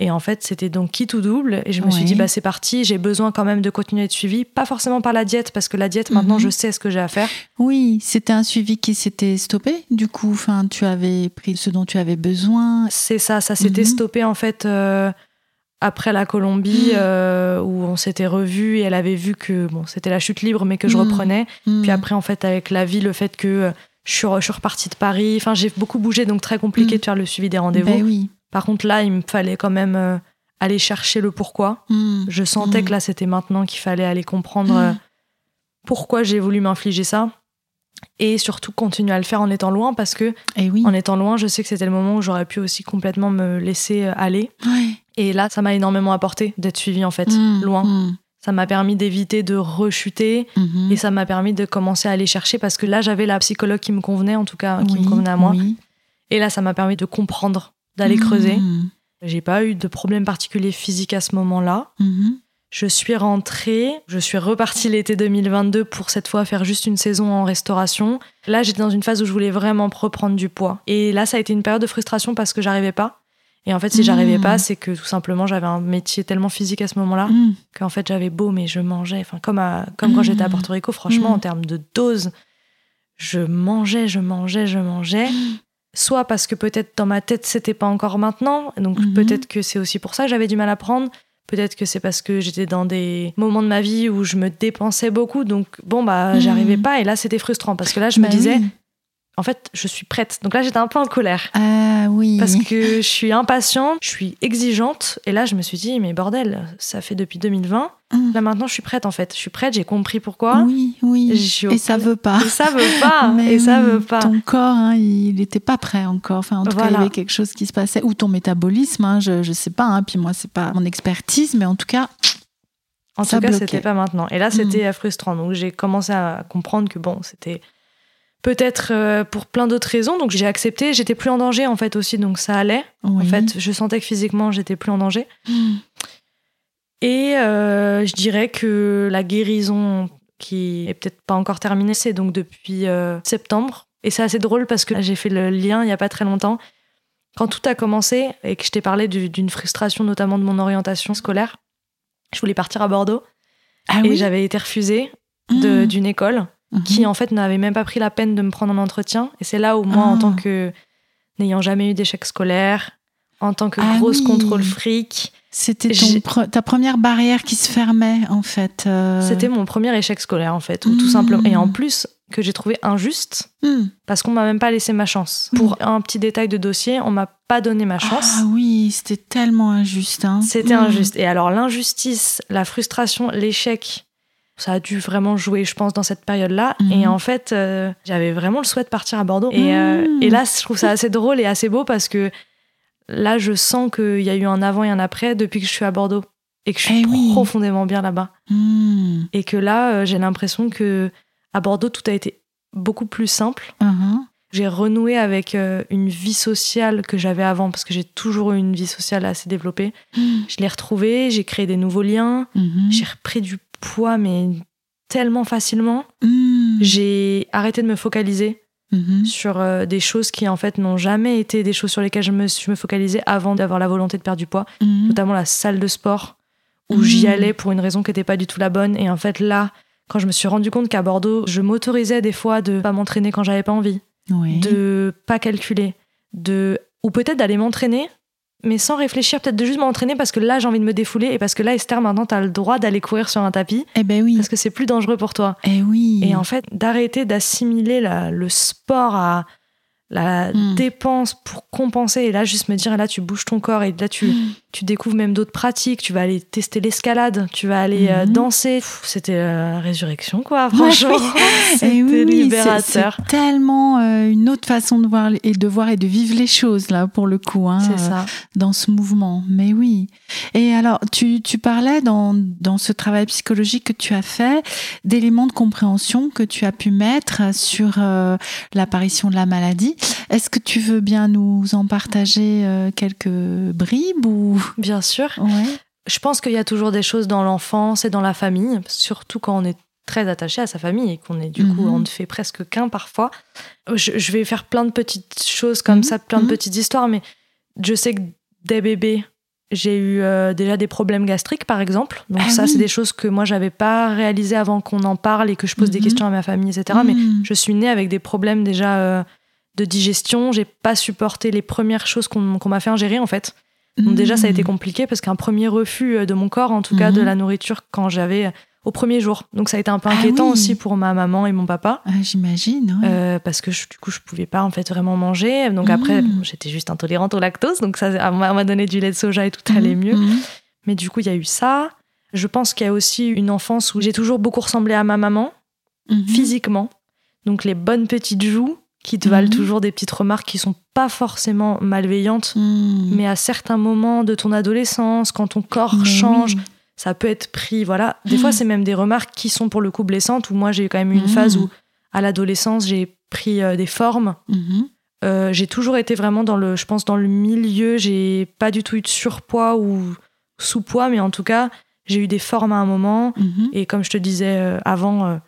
Et en fait, c'était donc qui tout double. Et je me suis dit, bah, c'est parti, j'ai besoin quand même de continuer à être suivi. Pas forcément par la diète, parce que la diète, maintenant, Mhm. je sais ce que j'ai à faire. Oui, c'était un suivi qui s'était stoppé. Du coup, enfin, tu avais pris ce dont tu avais besoin. C'est ça, ça s'était Mhm. stoppé en fait euh, après la Colombie, Mhm. euh, où on s'était revus et elle avait vu que bon, c'était la chute libre, mais que je reprenais. Puis après, en fait, avec la vie, le fait que euh, je suis, repartie de Paris, enfin, j'ai beaucoup bougé, donc très compliqué de faire le suivi des rendez-vous. Ben oui. Par contre, là, il me fallait quand même euh, aller chercher le pourquoi. Hmm. Je sentais Mhm. que là, c'était maintenant qu'il fallait aller comprendre euh, Hmm. pourquoi j'ai voulu m'infliger ça. Et surtout continuer à le faire en étant loin parce que Et oui. en étant loin, je sais que c'était le moment où j'aurais pu aussi complètement me laisser euh, aller. Ouais. Et là, ça m'a énormément apporté d'être suivie en fait, Hmm. loin. Hmm. Ça m'a permis d'éviter de rechuter Mhm. et ça m'a permis de commencer à aller chercher parce que là, j'avais la psychologue qui me convenait, en tout cas, qui Oui, me convenait à moi. oui. Et là, ça m'a permis de comprendre, d'aller Hmm. creuser. J'ai pas eu de problème particulier physique à ce moment-là. Mhm. Je suis rentrée, je suis repartie l'été 2022 pour cette fois faire juste une saison en restauration. Là, j'étais dans une phase où je voulais vraiment reprendre du poids. Et là, ça a été une période de frustration parce que j'arrivais pas. Et en fait, si Mmh. j'arrivais pas, c'est que tout simplement, j'avais un métier tellement physique à ce moment-là Hmm. qu'en fait, j'avais beau, mais je mangeais. Enfin, comme, à- comme quand Mmh. j'étais à Porto Rico, franchement, Mmh. en termes de dose, je mangeais, je mangeais, je mangeais. Soit parce que peut-être dans ma tête, c'était pas encore maintenant. Donc Mhm. peut-être que c'est aussi pour ça que j'avais du mal à prendre. Peut-être que c'est parce que j'étais dans des moments de ma vie où je me dépensais beaucoup. Donc bon, bah, Mhm. j'arrivais pas. Et là, c'était frustrant parce que là, je me Ben disais, oui. En fait, je suis prête. Donc là, j'étais un peu en colère. Ah oui. Parce que je suis impatiente, je suis exigeante. Et là, je me suis dit, mais bordel, ça fait depuis 2020. Hmm. Là, maintenant, je suis prête, en fait. Je suis prête, j'ai compris pourquoi. Oui, oui. Je Et ça veut pas. Et ça veut pas. Mais et ça veut pas. Ton corps, hein, il n'était pas prêt encore. Enfin, en tout cas, il y avait quelque chose qui se passait. Ou ton métabolisme, hein, je ne sais pas. Hein. Puis moi, c'est pas mon expertise, mais en tout cas, En Ça tout cas, c'était pas maintenant. Et là, c'était euh, frustrant. Donc, j'ai commencé à comprendre que bon, c'était peut-être euh, pour plein d'autres raisons. Donc, j'ai accepté. J'étais plus en danger, en fait, aussi. Donc, ça allait. oui. En fait, je sentais que physiquement, j'étais plus en danger. Et euh, je dirais que la guérison, qui est peut-être pas encore terminée, c'est donc depuis euh, septembre. Et c'est assez drôle parce que j'ai fait le lien il y a pas très longtemps. Quand tout a commencé et que je t'ai parlé du- d'une frustration, notamment de mon orientation scolaire, je voulais partir à Bordeaux. Ah et oui? j'avais été refusée Hmm. d'une école Mhm. qui en fait n'avait même pas pris la peine de me prendre en entretien. Et c'est là où moi, en Ah. tant que n'ayant jamais eu d'échec scolaire, en tant que Ah grosse oui. contrôle fric, C'était pre- ta première barrière qui se fermait, en fait. euh. c'était mon premier échec scolaire en fait, ou tout Mm. simplement. Et en plus que j'ai trouvé injuste Hmm. parce qu'on m'a même pas laissé ma chance. Pour un petit détail de dossier, on m'a pas donné ma chance. Ah oui, c'était tellement injuste. hein. C'était Hmm. injuste. Et alors l'injustice, la frustration, l'échec, ça a dû vraiment jouer, je pense, dans cette période-là. Mhm. Et en fait, euh, j'avais vraiment le souhait de partir à Bordeaux. Et, euh, Mhm. et là, je trouve ça assez drôle et assez beau parce que là, je sens qu'il y a eu un avant et un après depuis que je suis à Bordeaux. Et que je suis Eh oui. profondément bien là-bas. Hmm. Et que là, euh, j'ai l'impression que à Bordeaux, tout a été beaucoup plus simple. Mhm. J'ai renoué avec une vie sociale que j'avais avant parce que j'ai toujours eu une vie sociale assez développée. Je l'ai retrouvée, j'ai créé des nouveaux liens, Mhm. j'ai repris du poids, mais tellement facilement. Hmm. J'ai arrêté de me focaliser Mhm. sur euh, des choses qui en fait n'ont jamais été des choses sur lesquelles je me, je me focalisais avant d'avoir la volonté de perdre du poids, Mhm. notamment la salle de sport où Mm. j'y allais pour une raison qui n'était pas du tout la bonne. Et en fait là, quand je me suis rendu compte qu'à Bordeaux, je m'autorisais des fois de pas m'entraîner quand j'avais pas envie, Oui. de pas calculer, de ou peut-être d'aller m'entraîner, mais sans réfléchir, peut-être de juste m'entraîner parce que là j'ai envie de me défouler et parce que là Esther maintenant t'as le droit d'aller courir sur un tapis Eh ben oui. parce que c'est plus dangereux pour toi. Eh oui. Et en fait, d'arrêter d'assimiler le sport à, la Mm. dépense pour compenser et là juste me dire là tu bouges ton corps et là tu Mm. tu découvres même d'autres pratiques tu vas aller tester l'escalade tu vas aller euh, Mhm. danser c'était la résurrection quoi franchement c'était Eh oui, oui, libérateur C'est tellement euh, une autre façon de voir et de voir et de vivre les choses là pour le coup. hein, c'est euh, ça dans ce mouvement. Mais oui. Et alors, tu, tu parlais dans, dans ce travail psychologique que tu as fait d'éléments de compréhension que tu as pu mettre sur euh, l'apparition de la maladie. Est-ce que tu veux bien nous en partager euh, quelques bribes ou? Bien sûr ouais. je pense qu'il y a toujours des choses dans l'enfance et dans la famille surtout quand on est très attaché à sa famille et qu'on est du coup Mhm. on ne fait presque qu'un parfois je, je vais faire plein de petites choses comme Mhm. ça plein de Mhm. petites histoires mais je sais que dès bébé j'ai eu euh, déjà des problèmes gastriques par exemple donc Ah ça oui. c'est des choses que moi j'avais pas réalisé avant qu'on en parle et que je pose des Mhm. questions à ma famille etc mais je suis née avec des problèmes déjà euh, de digestion j'ai pas supporté les premières choses qu'on m'a fait ingérer en fait donc déjà, ça a été Mm. compliqué parce qu'un premier refus euh, de mon corps, en tout cas de la nourriture, quand j'avais euh, au premier jour. Donc ça a été un peu Ah inquiétant oui. aussi pour ma maman et mon papa. Ah, J'imagine. ouais. euh, parce que je- du coup je pouvais pas en fait vraiment manger donc après Mhm. j'étais juste intolérante au lactose donc ça on m'a on m'a donné du lait de soja et tout allait mieux mais du coup il y a eu ça je pense qu'il y a aussi une enfance où j'ai toujours beaucoup ressemblé à ma maman physiquement donc les bonnes petites joues qui te valent Mhm. toujours des petites remarques qui sont pas forcément malveillantes Mm. mais à certains moments de ton adolescence, quand ton corps Mais change, oui. ça peut être pris. Voilà. Des fois, c'est même des remarques qui sont pour le coup blessantes. Où moi, j'ai eu quand même eu une Mm. phase où, à l'adolescence, j'ai pris euh, des formes. Mhm. Euh, j'ai toujours été vraiment dans le, je pense, dans le milieu. J'ai pas du tout eu de surpoids ou sous-poids, mais en tout cas, j'ai eu des formes à un moment. Mhm. Et comme je te disais euh, avant,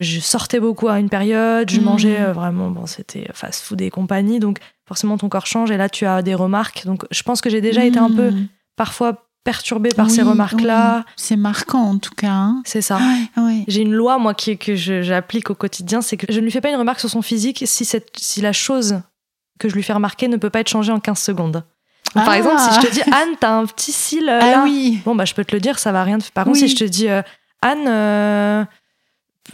je sortais beaucoup à une période, je Mhm. mangeais euh, vraiment, bon, c'était fast food et compagnie, donc forcément ton corps change et là tu as des remarques. Donc je pense que j'ai déjà été un peu Mm. parfois perturbée par ces remarques-là. oui. C'est marquant en tout cas. hein. C'est ça. Ouais, ouais. J'ai une loi, moi, qui, que j'applique au quotidien, c'est que je ne lui fais pas une remarque sur son physique si, cette, si la chose que je lui fais remarquer ne peut pas être changée en 15 secondes. Donc, Par Ah. exemple, si je te dis Anne, t'as un petit cil euh, Ah là, oui. bon, bah, je peux te le dire, ça va rien. Par contre, si je te dis euh, Anne, euh,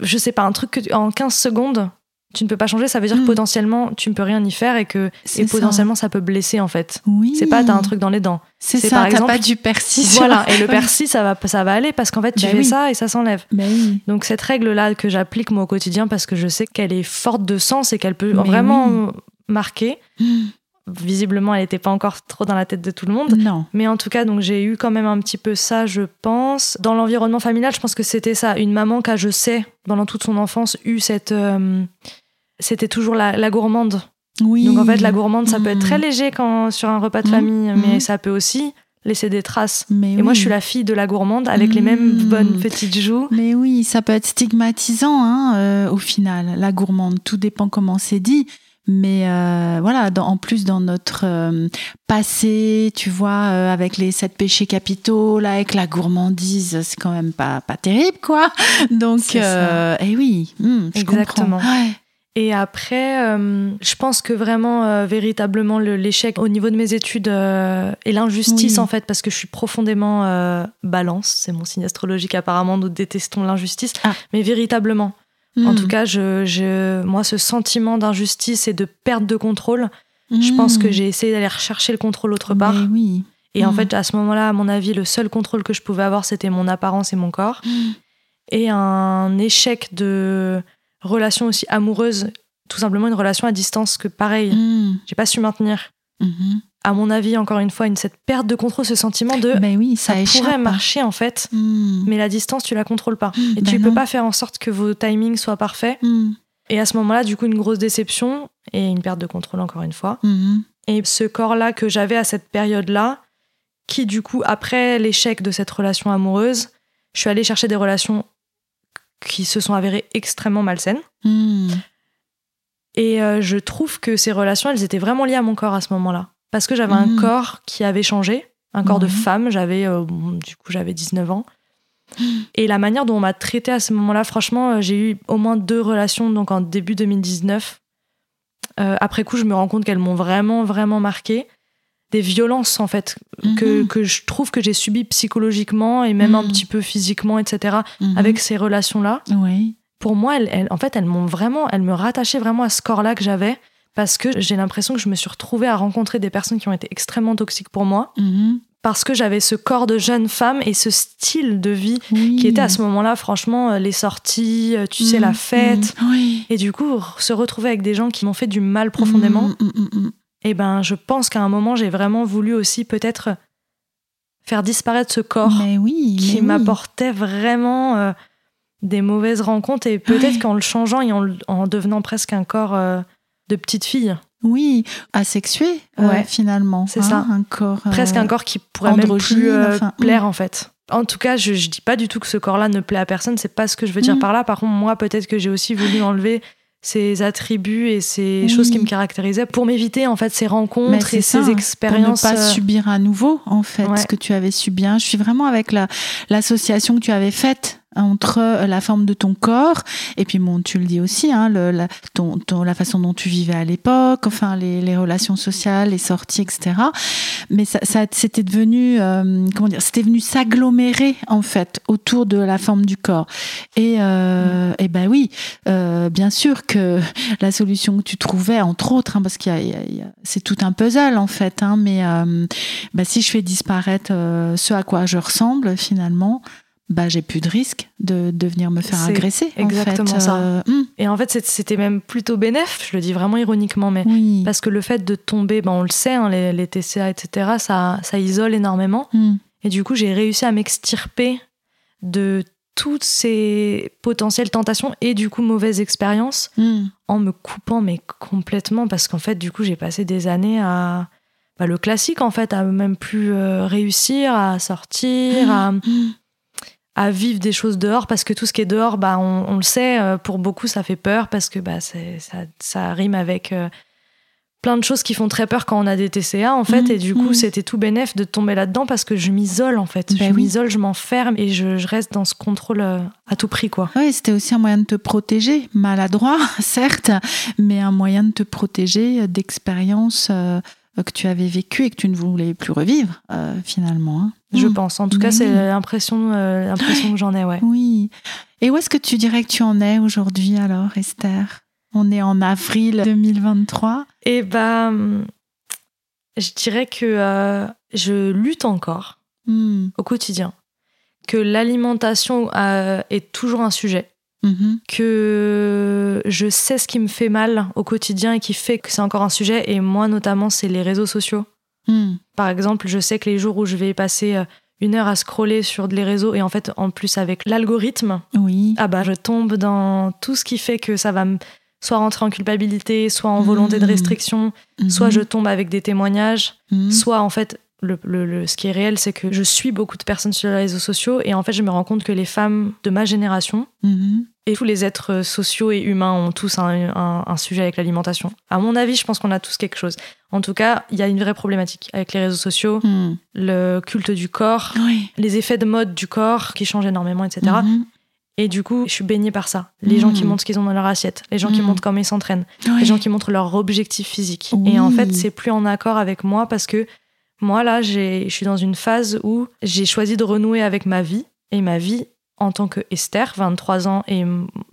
je sais pas, un truc que en 15 secondes, tu ne peux pas changer, ça veut dire Mm. que potentiellement, tu ne peux rien y faire et que et potentiellement, ça. peut blesser en fait. Oui. C'est pas, t'as un truc dans les dents. C'est ça, par t'as exemple- pas du persil. Voilà, et le persil, ça va, ça va aller parce qu'en fait, tu Bah fais oui. ça et ça s'enlève. Bah oui. Donc cette règle-là que j'applique moi au quotidien parce que je sais qu'elle est forte de sens et qu'elle peut Mais vraiment marquer. Mm. Visiblement, elle n'était pas encore trop dans la tête de tout le monde. Non. Mais en tout cas, donc j'ai eu quand même un petit peu ça, je pense. Dans l'environnement familial, je pense que c'était ça. Une maman qui a, je sais, pendant toute son enfance, eu cette... euh, c'était toujours la, la gourmande. Oui. Donc en fait, la gourmande, ça peut être Mm. très léger quand, sur un repas de Mm. famille, mais Mm. ça peut aussi laisser des traces. Mais Et moi, je suis la fille de la gourmande avec les mêmes Mm. bonnes petites joues. Mais oui, ça peut être stigmatisant hein, euh, au final, la gourmande. Tout dépend comment c'est dit. Mais euh, voilà, dans- en plus dans notre euh, passé, tu vois, euh, avec les sept péchés capitaux, là, avec la gourmandise, c'est quand même pas, pas terrible, quoi. Donc, eh oui, hum, je Exactement. comprends. Ouais. Et après, euh, je pense que vraiment, euh, véritablement, le- l'échec au niveau de mes études euh, et l'injustice, Oui. en fait, parce que je suis profondément balance, c'est mon signe astrologique apparemment, nous détestons l'injustice, Ah. mais véritablement. En Hum, tout cas, je, je- moi, ce sentiment d'injustice et de perte de contrôle, je pense que hum. j'ai essayé d'aller rechercher le contrôle autre part. Mais oui. Et en Mm. fait, à ce moment-là, à mon avis, le seul contrôle que je pouvais avoir, c'était mon apparence et mon corps. Et un échec de relation aussi amoureuse, tout simplement une relation à distance que pareil, j'ai pas su maintenir. À mon avis, encore une fois, une, cette perte de contrôle, ce sentiment de Ben oui, ça ça, pourrait marcher en fait, Hum, mais la distance, tu la contrôles pas. Et ben tu peux non. pas faire en sorte que vos timings soient parfaits. hum, Et à ce moment-là, du coup, une grosse déception et une perte de contrôle, encore une fois. Et ce corps-là que j'avais à cette période-là, qui du coup, après l'échec de cette relation amoureuse, je suis allée chercher des relations qui se sont avérées extrêmement malsaines. Et euh, je trouve que ces relations, elles étaient vraiment liées à mon corps à ce moment-là. Parce que j'avais un Mhm. corps qui avait changé, un corps de femme, j'avais, euh, bon, du coup, j'avais 19 ans. Et la manière dont on m'a traité à ce moment-là, franchement, euh, j'ai eu au moins deux relations, donc en début 2019. Euh, après coup, je me rends compte qu'elles m'ont vraiment, vraiment marqué. Des violences, en fait, que, Mhm. que je trouve que j'ai subies psychologiquement et même un Mhm. petit peu physiquement, etc., Mhm. avec ces relations-là Oui. Pour moi, elles, elles- en fait, elles m'ont vraiment, elles me rattachaient vraiment à ce corps-là que j'avais parce que j'ai l'impression que je me suis retrouvée à rencontrer des personnes qui ont été extrêmement toxiques pour moi. Mhm. Parce que j'avais ce corps de jeune femme et ce style de vie Oui. qui était à ce moment-là, franchement, euh, les sorties, euh, tu sais, la Mhm, fête. mhm. Oui. Et du coup, se retrouver avec des gens qui m'ont fait du mal profondément, et ben, je pense qu'à un moment, j'ai vraiment voulu aussi peut-être faire disparaître ce corps Mais oui. qui oui. m'apportait vraiment euh, des mauvaises rencontres et peut-être Ouais. qu'en le changeant et en, le- en devenant presque un corps euh, de petite fille, Oui, asexué, euh, finalement. C'est hein, ça. Un corps. presque euh, un corps qui pourrait même plus enfin, plaire mm. en fait. En tout cas, je, je dis pas du tout que ce corps-là ne plaît à personne, c'est pas ce que je veux dire Mm. par là. Par contre, moi, peut-être que j'ai aussi voulu enlever ces attributs et ces Oui. choses qui me caractérisaient pour m'éviter en fait ces rencontres et ça, ces expériences. Pour ne pas euh, subir à nouveau, en fait, Ouais. ce que tu avais subi. hein. Je suis vraiment avec la- l'association que tu avais faite entre euh, la forme de ton corps et puis bon tu le dis aussi hein, le, la, ton, ton- la façon dont tu vivais à l'époque enfin les, les relations sociales les sorties etc mais ça, ça c'était devenu euh, comment dire c'était venu s'agglomérer en fait autour de la forme du corps. Et euh, et ben oui euh, bien sûr que la solution que tu trouvais entre autres hein, parce qu'il y a, y a- il y a- c'est tout un puzzle en fait hein, mais euh, bah, si je fais disparaître euh, ce à quoi je ressemble finalement bah j'ai plus de risque de, de venir me faire agresser en exactement fait. ça. Euh, hum, Et en fait, c'était même plutôt bénéf, je le dis vraiment ironiquement, mais oui parce que le fait de tomber, ben, on le sait, hein, les, les TCA, etc., ça, ça isole énormément. Hum, Et du coup, j'ai réussi à m'extirper de toutes ces potentielles tentations et du coup mauvaises expériences hum. en me coupant mais complètement parce qu'en fait du coup j'ai passé des années à bah, le classique en fait à même plus euh, réussir à sortir à. À vivre des choses dehors parce que tout ce qui est dehors bah on, on le sait euh, pour beaucoup ça fait peur parce que bah ça, ça rime avec euh, plein de choses qui font très peur quand on a des TCA en fait Mhm, et du coup mhm. c'était tout bénef de tomber là-dedans parce que je m'isole en fait Ben je oui. m'isole je m'enferme et je, je reste dans ce contrôle euh, à tout prix quoi Oui, c'était aussi un moyen de te protéger, maladroit, certes, mais un moyen de te protéger d'expériences euh, que tu avais vécues et que tu ne voulais plus revivre, euh, finalement. hein. je Mm. pense en tout cas c'est l'impression euh, l'impression que j'en ai ouais Oui. Et où est-ce que tu dirais que tu en es aujourd'hui, alors, Esther? On est en avril 2023. Et bah, hum, je dirais que euh, je lutte encore Hmm. au quotidien, que l'alimentation euh, est toujours un sujet, Mhm. que je sais ce qui me fait mal au quotidien et qui fait que c'est encore un sujet. Et moi, notamment, c'est les réseaux sociaux. Hmm. Par exemple, je sais que les jours où je vais passer euh, une heure à scroller sur les réseaux et en fait, en plus avec l'algorithme, Oui. ah bah je tombe dans tout ce qui fait que ça va me soit rentrer en culpabilité, soit en volonté de Mhm. restriction, soit je tombe avec des témoignages, soit en fait le, le- le- ce qui est réel c'est que je suis beaucoup de personnes sur les réseaux sociaux et en fait je me rends compte que les femmes de ma génération. Et tous les êtres sociaux et humains ont tous un, un- un sujet avec l'alimentation. À mon avis, je pense qu'on a tous quelque chose. En tout cas, il y a une vraie problématique avec les réseaux sociaux, Hmm. le culte du corps, Oui. les effets de mode du corps qui changent énormément, etc. Mhm. Et du coup, je suis baignée par ça. Les gens qui montrent ce qu'ils ont dans leur assiette, les gens qui montrent comment ils s'entraînent, Oui. les gens qui montrent leur objectif physique. Oui. Et en fait, c'est plus en accord avec moi parce que moi, là, je suis dans une phase où j'ai choisi de renouer avec ma vie. Et ma vie, en tant que Esther, 23 ans, et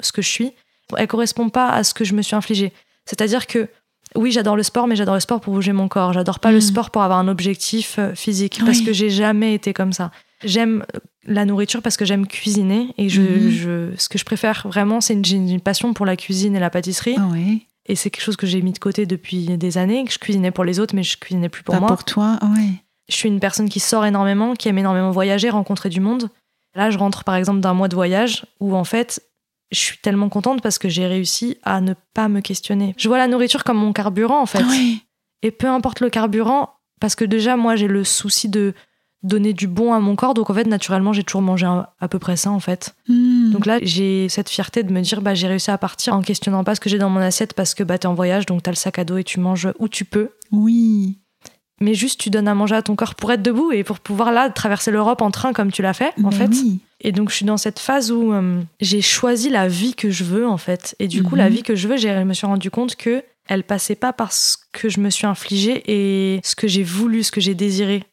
ce que je suis, elle correspond pas à ce que je me suis infligé. C'est-à-dire que, oui, j'adore le sport, mais j'adore le sport pour bouger mon corps. J'adore pas le Mhm. sport pour avoir un objectif euh, physique. Parce que j'ai jamais été comme ça. J'aime euh, la nourriture parce que j'aime cuisiner. Et je, Mhm. je- ce que je préfère vraiment, c'est une, passion pour la cuisine et la pâtisserie. Ah oui. Et c'est quelque chose que j'ai mis de côté depuis des années, que je cuisinais pour les autres, mais je cuisinais plus pour Pas moi. pour toi. Ah Oui. Je suis une personne qui sort énormément, qui aime énormément voyager, rencontrer du monde. Là, je rentre par exemple d'un mois de voyage où en fait, je suis tellement contente parce que j'ai réussi à ne pas me questionner. Je vois la nourriture comme mon carburant en fait. Oui. Et peu importe le carburant, parce que déjà, moi, j'ai le souci de donner du bon à mon corps. Donc en fait, naturellement, j'ai toujours mangé à peu près ça en fait. Hmm. Donc là, j'ai cette fierté de me dire, bah, j'ai réussi à partir en questionnant pas ce que j'ai dans mon assiette parce que bah, t'es en voyage, donc t'as le sac à dos et tu manges où tu peux. Oui. Mais juste, tu donnes à manger à ton corps pour être debout et pour pouvoir là traverser l'Europe en train comme tu l'as fait, en Mais fait. oui. Et donc, je suis dans cette phase où euh, j'ai choisi la vie que je veux, en fait. Et du coup, Mhm. la vie que je veux, j'ai- je me suis rendu compte que elle passait pas par ce que je me suis infligé et ce que j'ai voulu, ce que j'ai désiré.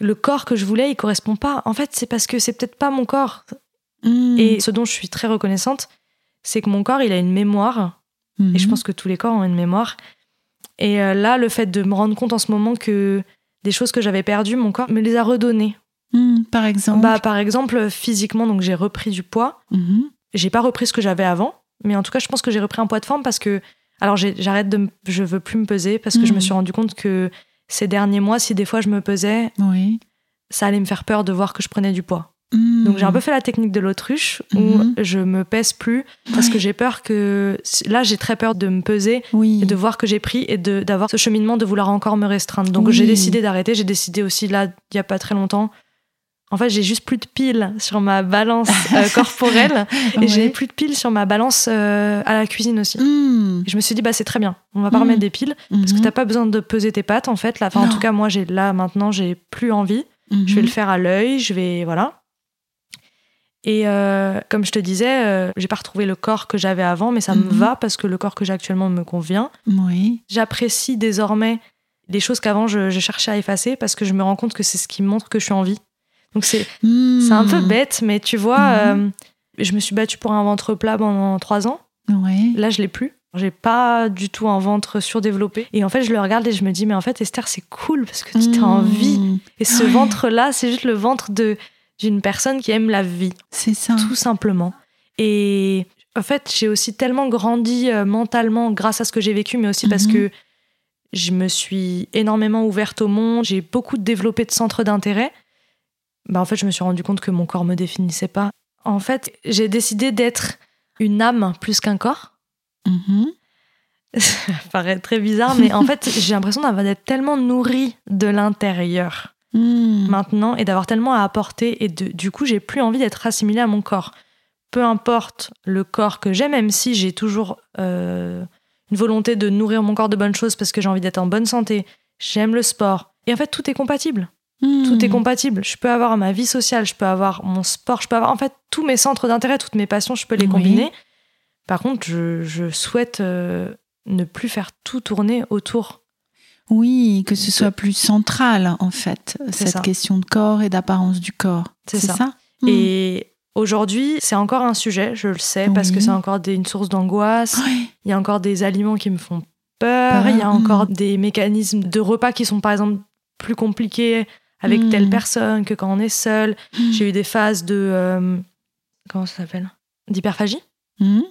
Le corps que je voulais, il correspond pas. En fait, c'est parce que c'est peut-être pas mon corps. Hmm. Et ce dont je suis très reconnaissante, c'est que mon corps, il a une mémoire. Et je Mhm. pense que tous les corps ont une mémoire. Et euh, là, le fait de me rendre compte en ce moment que des choses que j'avais perdues, mon corps me les a redonnées. Hmm, par exemple. Bah, par exemple, physiquement, donc j'ai repris du poids. Mhm. J'ai pas repris ce que j'avais avant, mais en tout cas, je pense que j'ai repris un poids de forme parce que, alors j'arrête de, je veux plus me peser parce que je me Mhm. suis rendu compte que ces derniers mois, si des fois je me pesais, Oui. ça allait me faire peur de voir que je prenais du poids. Hmm. Donc j'ai un peu fait la technique de l'autruche où Mhm. je me pèse plus parce Ouais. que j'ai peur que là j'ai très peur de me peser Oui. et de voir que j'ai pris et de d'avoir ce cheminement de vouloir encore me restreindre. Donc Oui. j'ai décidé d'arrêter. J'ai décidé aussi là il y a pas très longtemps. En fait j'ai juste plus de piles sur ma balance euh, corporelle et Ouais. j'ai plus de piles sur ma balance euh, à la cuisine aussi. Hmm. Je me suis dit bah c'est très bien. On va pas Mhm. remettre des piles parce que Mhm. t'as pas besoin de peser tes pattes en fait. Là, enfin en tout cas moi j'ai là maintenant j'ai plus envie. Je vais Mhm. le faire à l'œil, je vais voilà. Et euh, comme je te disais, euh, j'ai pas retrouvé le corps que j'avais avant, mais ça me Mhm. va parce que le corps que j'ai actuellement me convient. Oui. J'apprécie désormais les choses qu'avant je, je cherchais à effacer parce que je me rends compte que c'est ce qui me montre que je suis en vie. Donc c'est Hmm. c'est un peu bête, mais tu vois, Mhm. euh, je me suis battue pour un ventre plat pendant trois ans. Oui. Là, je l'ai plus. J'ai pas du tout un ventre surdéveloppé. Et en fait, je le regarde et je me dis, mais en fait, Esther, c'est cool parce que tu t'es en Hmm. vie. Et ce ventre-là, c'est juste le ventre de d'une personne qui aime la vie, C'est ça. tout simplement. Et en fait, j'ai aussi tellement grandi euh, mentalement grâce à ce que j'ai vécu, mais aussi parce Mhm. que je me suis énormément ouverte au monde, j'ai beaucoup développé de centres d'intérêt. Bah, en fait, je me suis rendu compte que mon corps me définissait pas. En fait, j'ai décidé d'être une âme plus qu'un corps. Mhm. Ça paraît très bizarre, mais en fait, j'ai l'impression d'avoir d'être tellement nourrie de l'intérieur Hmm. maintenant et d'avoir tellement à apporter et de, du coup j'ai plus envie d'être assimilée à mon corps. Peu importe le corps que j'ai, même si j'ai toujours euh, une volonté de nourrir mon corps de bonnes choses parce que j'ai envie d'être en bonne santé, j'aime le sport. Et en fait tout est compatible. Tout est Hmm. compatible. Je peux avoir ma vie sociale, je peux avoir mon sport, je peux avoir en fait tous mes centres d'intérêt, toutes mes passions, je peux les Oui. combiner. Par contre, je, je souhaite euh, ne plus faire tout tourner autour Oui, que ce soit plus central, en fait, cette ça. question de corps et d'apparence du corps. C'est ça. ça, Hmm. Et aujourd'hui, c'est encore un sujet, je le sais, parce que c'est encore des- une source d'angoisse. Il y a encore des aliments qui me font peur. Il y a encore mm. des mécanismes de repas qui sont, par exemple, plus compliqués avec telle personne que quand on est seul. Hmm. J'ai eu des phases de. euh, comment ça s'appelle? D'hyperphagie Hmm.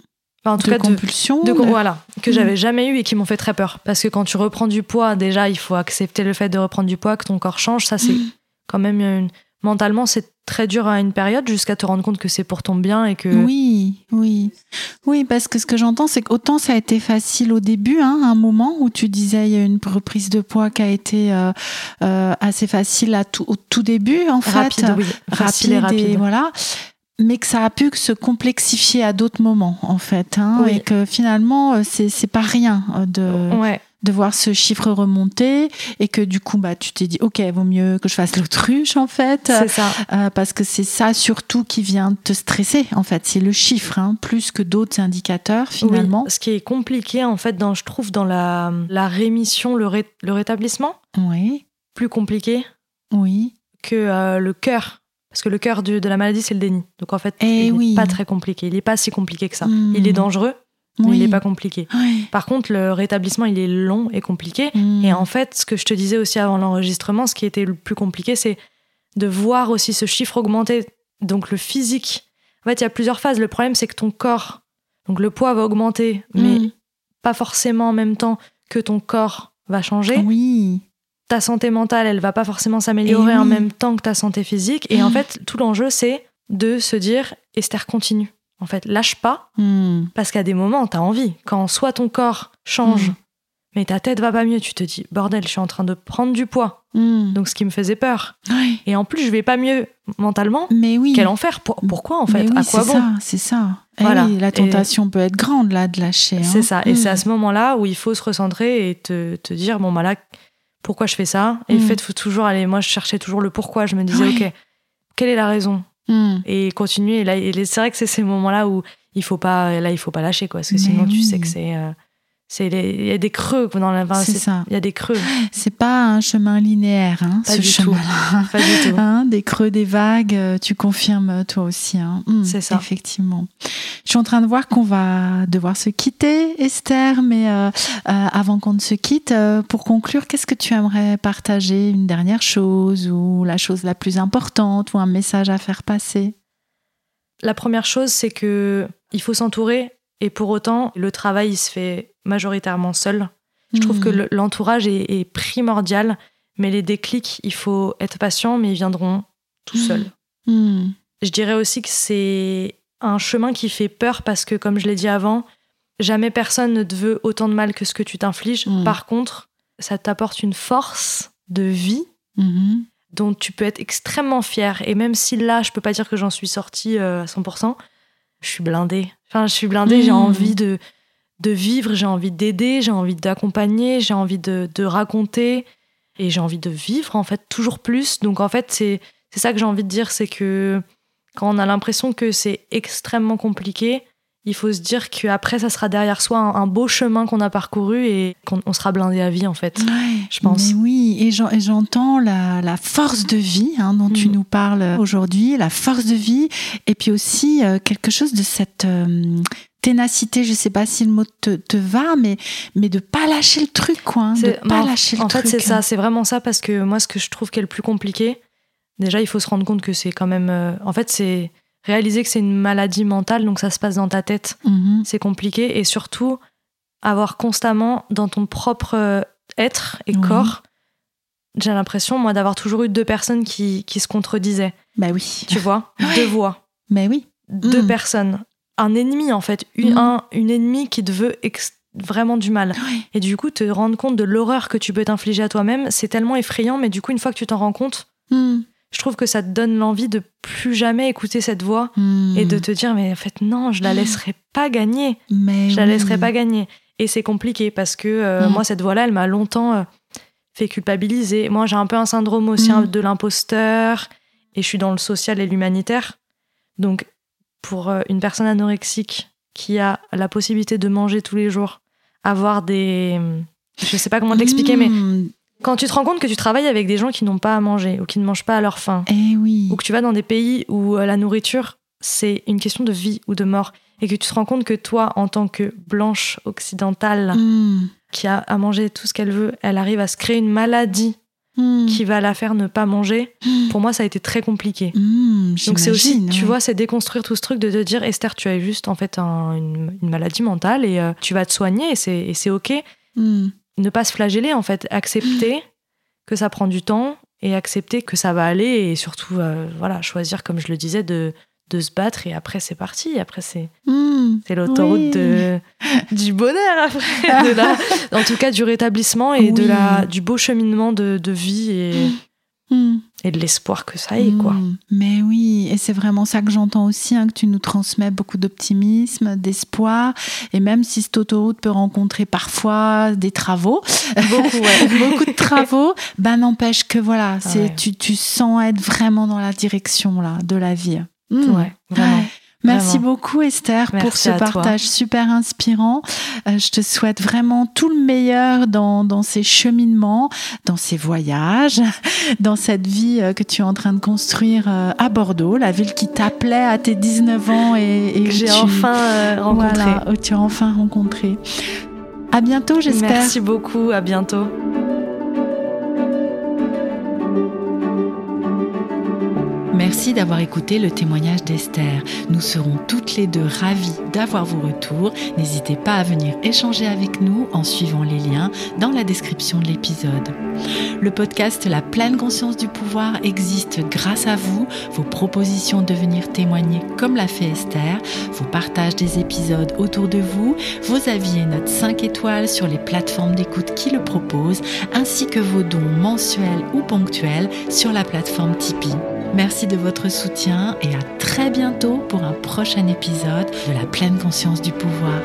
Enfin, en tout de cas, de. compulsion. de- de- voilà, que Mm. j'avais jamais eu et qui m'ont fait très peur. Parce que quand tu reprends du poids, déjà, il faut accepter le fait de reprendre du poids, que ton corps change. Ça, c'est Hmm. quand même une... mentalement c'est très dur à une période jusqu'à te rendre compte que c'est pour ton bien et que Oui, oui. Oui, parce que ce que j'entends, c'est qu'autant ça a été facile au début, hein, un moment où tu disais il y a une reprise de poids qui a été euh, euh, assez facile à tout, au tout début, en fait. rapide oui facile et rapide voilà. Mais que ça a pu se complexifier à d'autres moments, en fait. hein, Oui. Et que finalement, euh, c'est c'est pas rien euh, de, ouais de voir ce chiffre remonter et que du coup, bah, tu t'es dit, OK, vaut mieux que je fasse l'autruche, en fait. c'est ça Euh, parce que c'est ça surtout qui vient te stresser, en fait. C'est le chiffre, hein, plus que d'autres indicateurs, finalement. Oui. ce qui est compliqué en fait dans je trouve dans la, la rémission le, ré- le rétablissement Oui, plus compliqué oui. que euh, le cœur parce que le cœur de la maladie c'est le déni donc en fait Eh il oui. n'est pas très compliqué il n'est pas si compliqué que ça Hmm. il est dangereux mais Oui. il n'est pas compliqué par contre le rétablissement il est long et compliqué Hmm. Et en fait, ce que je te disais aussi avant l'enregistrement, ce qui était le plus compliqué, c'est de voir aussi ce chiffre augmenter, donc le physique. En fait, il y a plusieurs phases. Le problème, c'est que ton corps, donc le poids va augmenter, mais Hmm. pas forcément en même temps que ton corps va changer. Oui. Ta santé mentale, elle va pas forcément s'améliorer en même temps que ta santé physique. Et en fait, tout l'enjeu, c'est de se dire, Esther, continue. En fait, lâche pas, Hmm. parce qu'à des moments, t'as envie. Quand soit ton corps change, Mm. mais ta tête va pas mieux, tu te dis, bordel, je suis en train de prendre du poids. Hmm. Donc, ce qui me faisait peur. Et en plus, je vais pas mieux mentalement. Mais oui. Quel enfer Pour- Pourquoi, en fait? oui, À quoi bon? ça, c'est ça. Eh Voilà. la Et- tentation peut être grande, là, de lâcher. hein. C'est ça. Et Hmm. c'est à ce moment-là où il faut se recentrer et te, te dire, bon, bah là, pourquoi je fais ça Et Mm. le fait, faut toujours aller. Moi, je cherchais toujours le pourquoi. Je me disais, ok, quelle est la raison Hmm. Et continuer. Et là, c'est vrai que c'est ces moments-là où il faut pas, là, il faut pas lâcher, quoi. Parce que sinon, tu sais que c'est. euh, c'est il y a des creux dans la c'est ça. Il y a des creux. C'est pas un chemin linéaire hein, pas ce du chemin tout pas du tout. Hein, des creux des vagues euh, tu confirmes toi aussi hein. Mmh, C'est ça. effectivement. Je suis en train de voir qu'on va devoir se quitter Esther mais euh, euh, avant qu'on ne se quitte euh, pour conclure qu'est-ce que tu aimerais partager? Une dernière chose ou la chose la plus importante ou un message à faire passer? La première chose c'est que il faut s'entourer et pour autant le travail il se fait majoritairement seul je trouve Mmh. que le- l'entourage est, est primordial mais les déclics il faut être patient mais ils viendront tout seuls Mmh. Je dirais aussi que c'est un chemin qui fait peur parce que, comme je l'ai dit avant, jamais personne ne te veut autant de mal que ce que tu t'infliges. Par contre, ça t'apporte une force de vie dont tu peux être extrêmement fier. Et même si là, je peux pas dire que j'en suis sortie euh, à 100%, je suis blindée. Enfin, je suis blindée, j'ai envie de, de vivre, j'ai envie d'aider, j'ai envie d'accompagner, j'ai envie de, de raconter et j'ai envie de vivre, en fait, toujours plus. Donc, en fait, c'est c'est ça que j'ai envie de dire, c'est que quand on a l'impression que c'est extrêmement compliqué, il faut se dire qu'après, ça sera derrière soi un, un beau chemin qu'on a parcouru et qu'on on sera blindé à vie, en fait. Ouais, je pense. Mais oui, et j'en- et j'entends la, la force de vie hein, dont tu Mm. nous parles aujourd'hui, la force de vie, et puis aussi euh, quelque chose de cette euh, ténacité, je sais pas si le mot te, te va, mais, mais de pas lâcher le truc, quoi. hein, de pas en- lâcher le en truc. fait, c'est ça, c'est vraiment ça, parce que moi, ce que je trouve qui est le plus compliqué, déjà, il faut se rendre compte que c'est quand même. euh, en fait, c'est réaliser que c'est une maladie mentale, donc ça se passe dans ta tête, Mhm. c'est compliqué, et surtout, avoir constamment dans ton propre euh, être et Oui. corps, j'ai l'impression, moi, d'avoir toujours eu deux personnes qui, qui se contredisaient, Bah oui. tu vois, Ouais. deux voix, Mais oui. deux Mm. personnes, un ennemi, en fait, une, Mm. un- une ennemie qui te veut vraiment du mal. Et du coup, te rendre compte de l'horreur que tu peux t'infliger à toi-même, c'est tellement effrayant, mais du coup, une fois que tu t'en rends compte, Mm. je trouve que ça te donne l'envie de plus jamais écouter cette voix Mm. et de te dire, mais en fait, non, je la laisserai pas gagner. Mais Je la oui. laisserai pas gagner. Et c'est compliqué parce que euh, moi, cette voix-là, elle m'a longtemps euh, fait culpabiliser. Moi, j'ai un peu un syndrome aussi hein, de l'imposteur et je suis dans le social et l'humanitaire. Donc, pour euh, une personne anorexique qui a la possibilité de manger tous les jours, avoir des. Je sais pas comment t'expliquer, mais Mm. quand tu te rends compte que tu travailles avec des gens qui n'ont pas à manger ou qui ne mangent pas à leur faim, Eh oui. ou que tu vas dans des pays où euh, la nourriture, c'est une question de vie ou de mort, et que tu te rends compte que toi, en tant que blanche occidentale, Mm. qui a à manger tout ce qu'elle veut, elle arrive à se créer une maladie Mm. qui va la faire ne pas manger, Mm. pour moi, ça a été très compliqué. Mm, Donc c'est aussi, tu vois, c'est déconstruire tout ce truc de te dire, Esther, tu as juste en fait un- une, une maladie mentale et euh, tu vas te soigner et c'est ok. Ne pas se flageller en fait, accepter que ça prend du temps et accepter que ça va aller et surtout, euh, voilà, choisir, comme je le disais, de, de se battre et après c'est parti. Après c'est Mm. c'est l'autoroute Oui. de, du bonheur après, de la- en tout cas du rétablissement et de la, du beau cheminement de, de vie et, Mm. et de l'espoir que ça ait quoi. Mm. Mais oui, et c'est vraiment ça que j'entends aussi, hein, que tu nous transmets beaucoup d'optimisme, d'espoir, et même si cette autoroute peut rencontrer parfois des travaux, Beaucoup, ouais. beaucoup de travaux, ben n'empêche que voilà, c'est Ouais. tu, tu sens être vraiment dans la direction là de la vie. Mm. Ouais, vraiment. Ouais. Merci Vraiment. beaucoup Esther pour ce toi. partage super inspirant. Euh, je te souhaite vraiment tout le meilleur dans, dans ces cheminements, dans ces voyages, dans cette vie euh, que tu es en train de construire euh, à Bordeaux, la ville qui t'appelait à tes 19 ans et, et Que j'ai enfin rencontré. voilà, où tu as enfin rencontré. À bientôt, j'espère. Merci beaucoup, à bientôt. Merci d'avoir écouté le témoignage d'Esther. Nous serons toutes les deux ravies d'avoir vos retours. N'hésitez pas à venir échanger avec nous en suivant les liens dans la description de l'épisode. Le podcast La pleine conscience du pouvoir existe grâce à vous, vos propositions de venir témoigner comme l'a fait Esther, vos partages des épisodes autour de vous, vos avis et notes 5 étoiles sur les plateformes d'écoute qui le proposent, ainsi que vos dons mensuels ou ponctuels sur la plateforme Tipeee. Merci de votre soutien et à très bientôt pour un prochain épisode de la pleine conscience du pouvoir.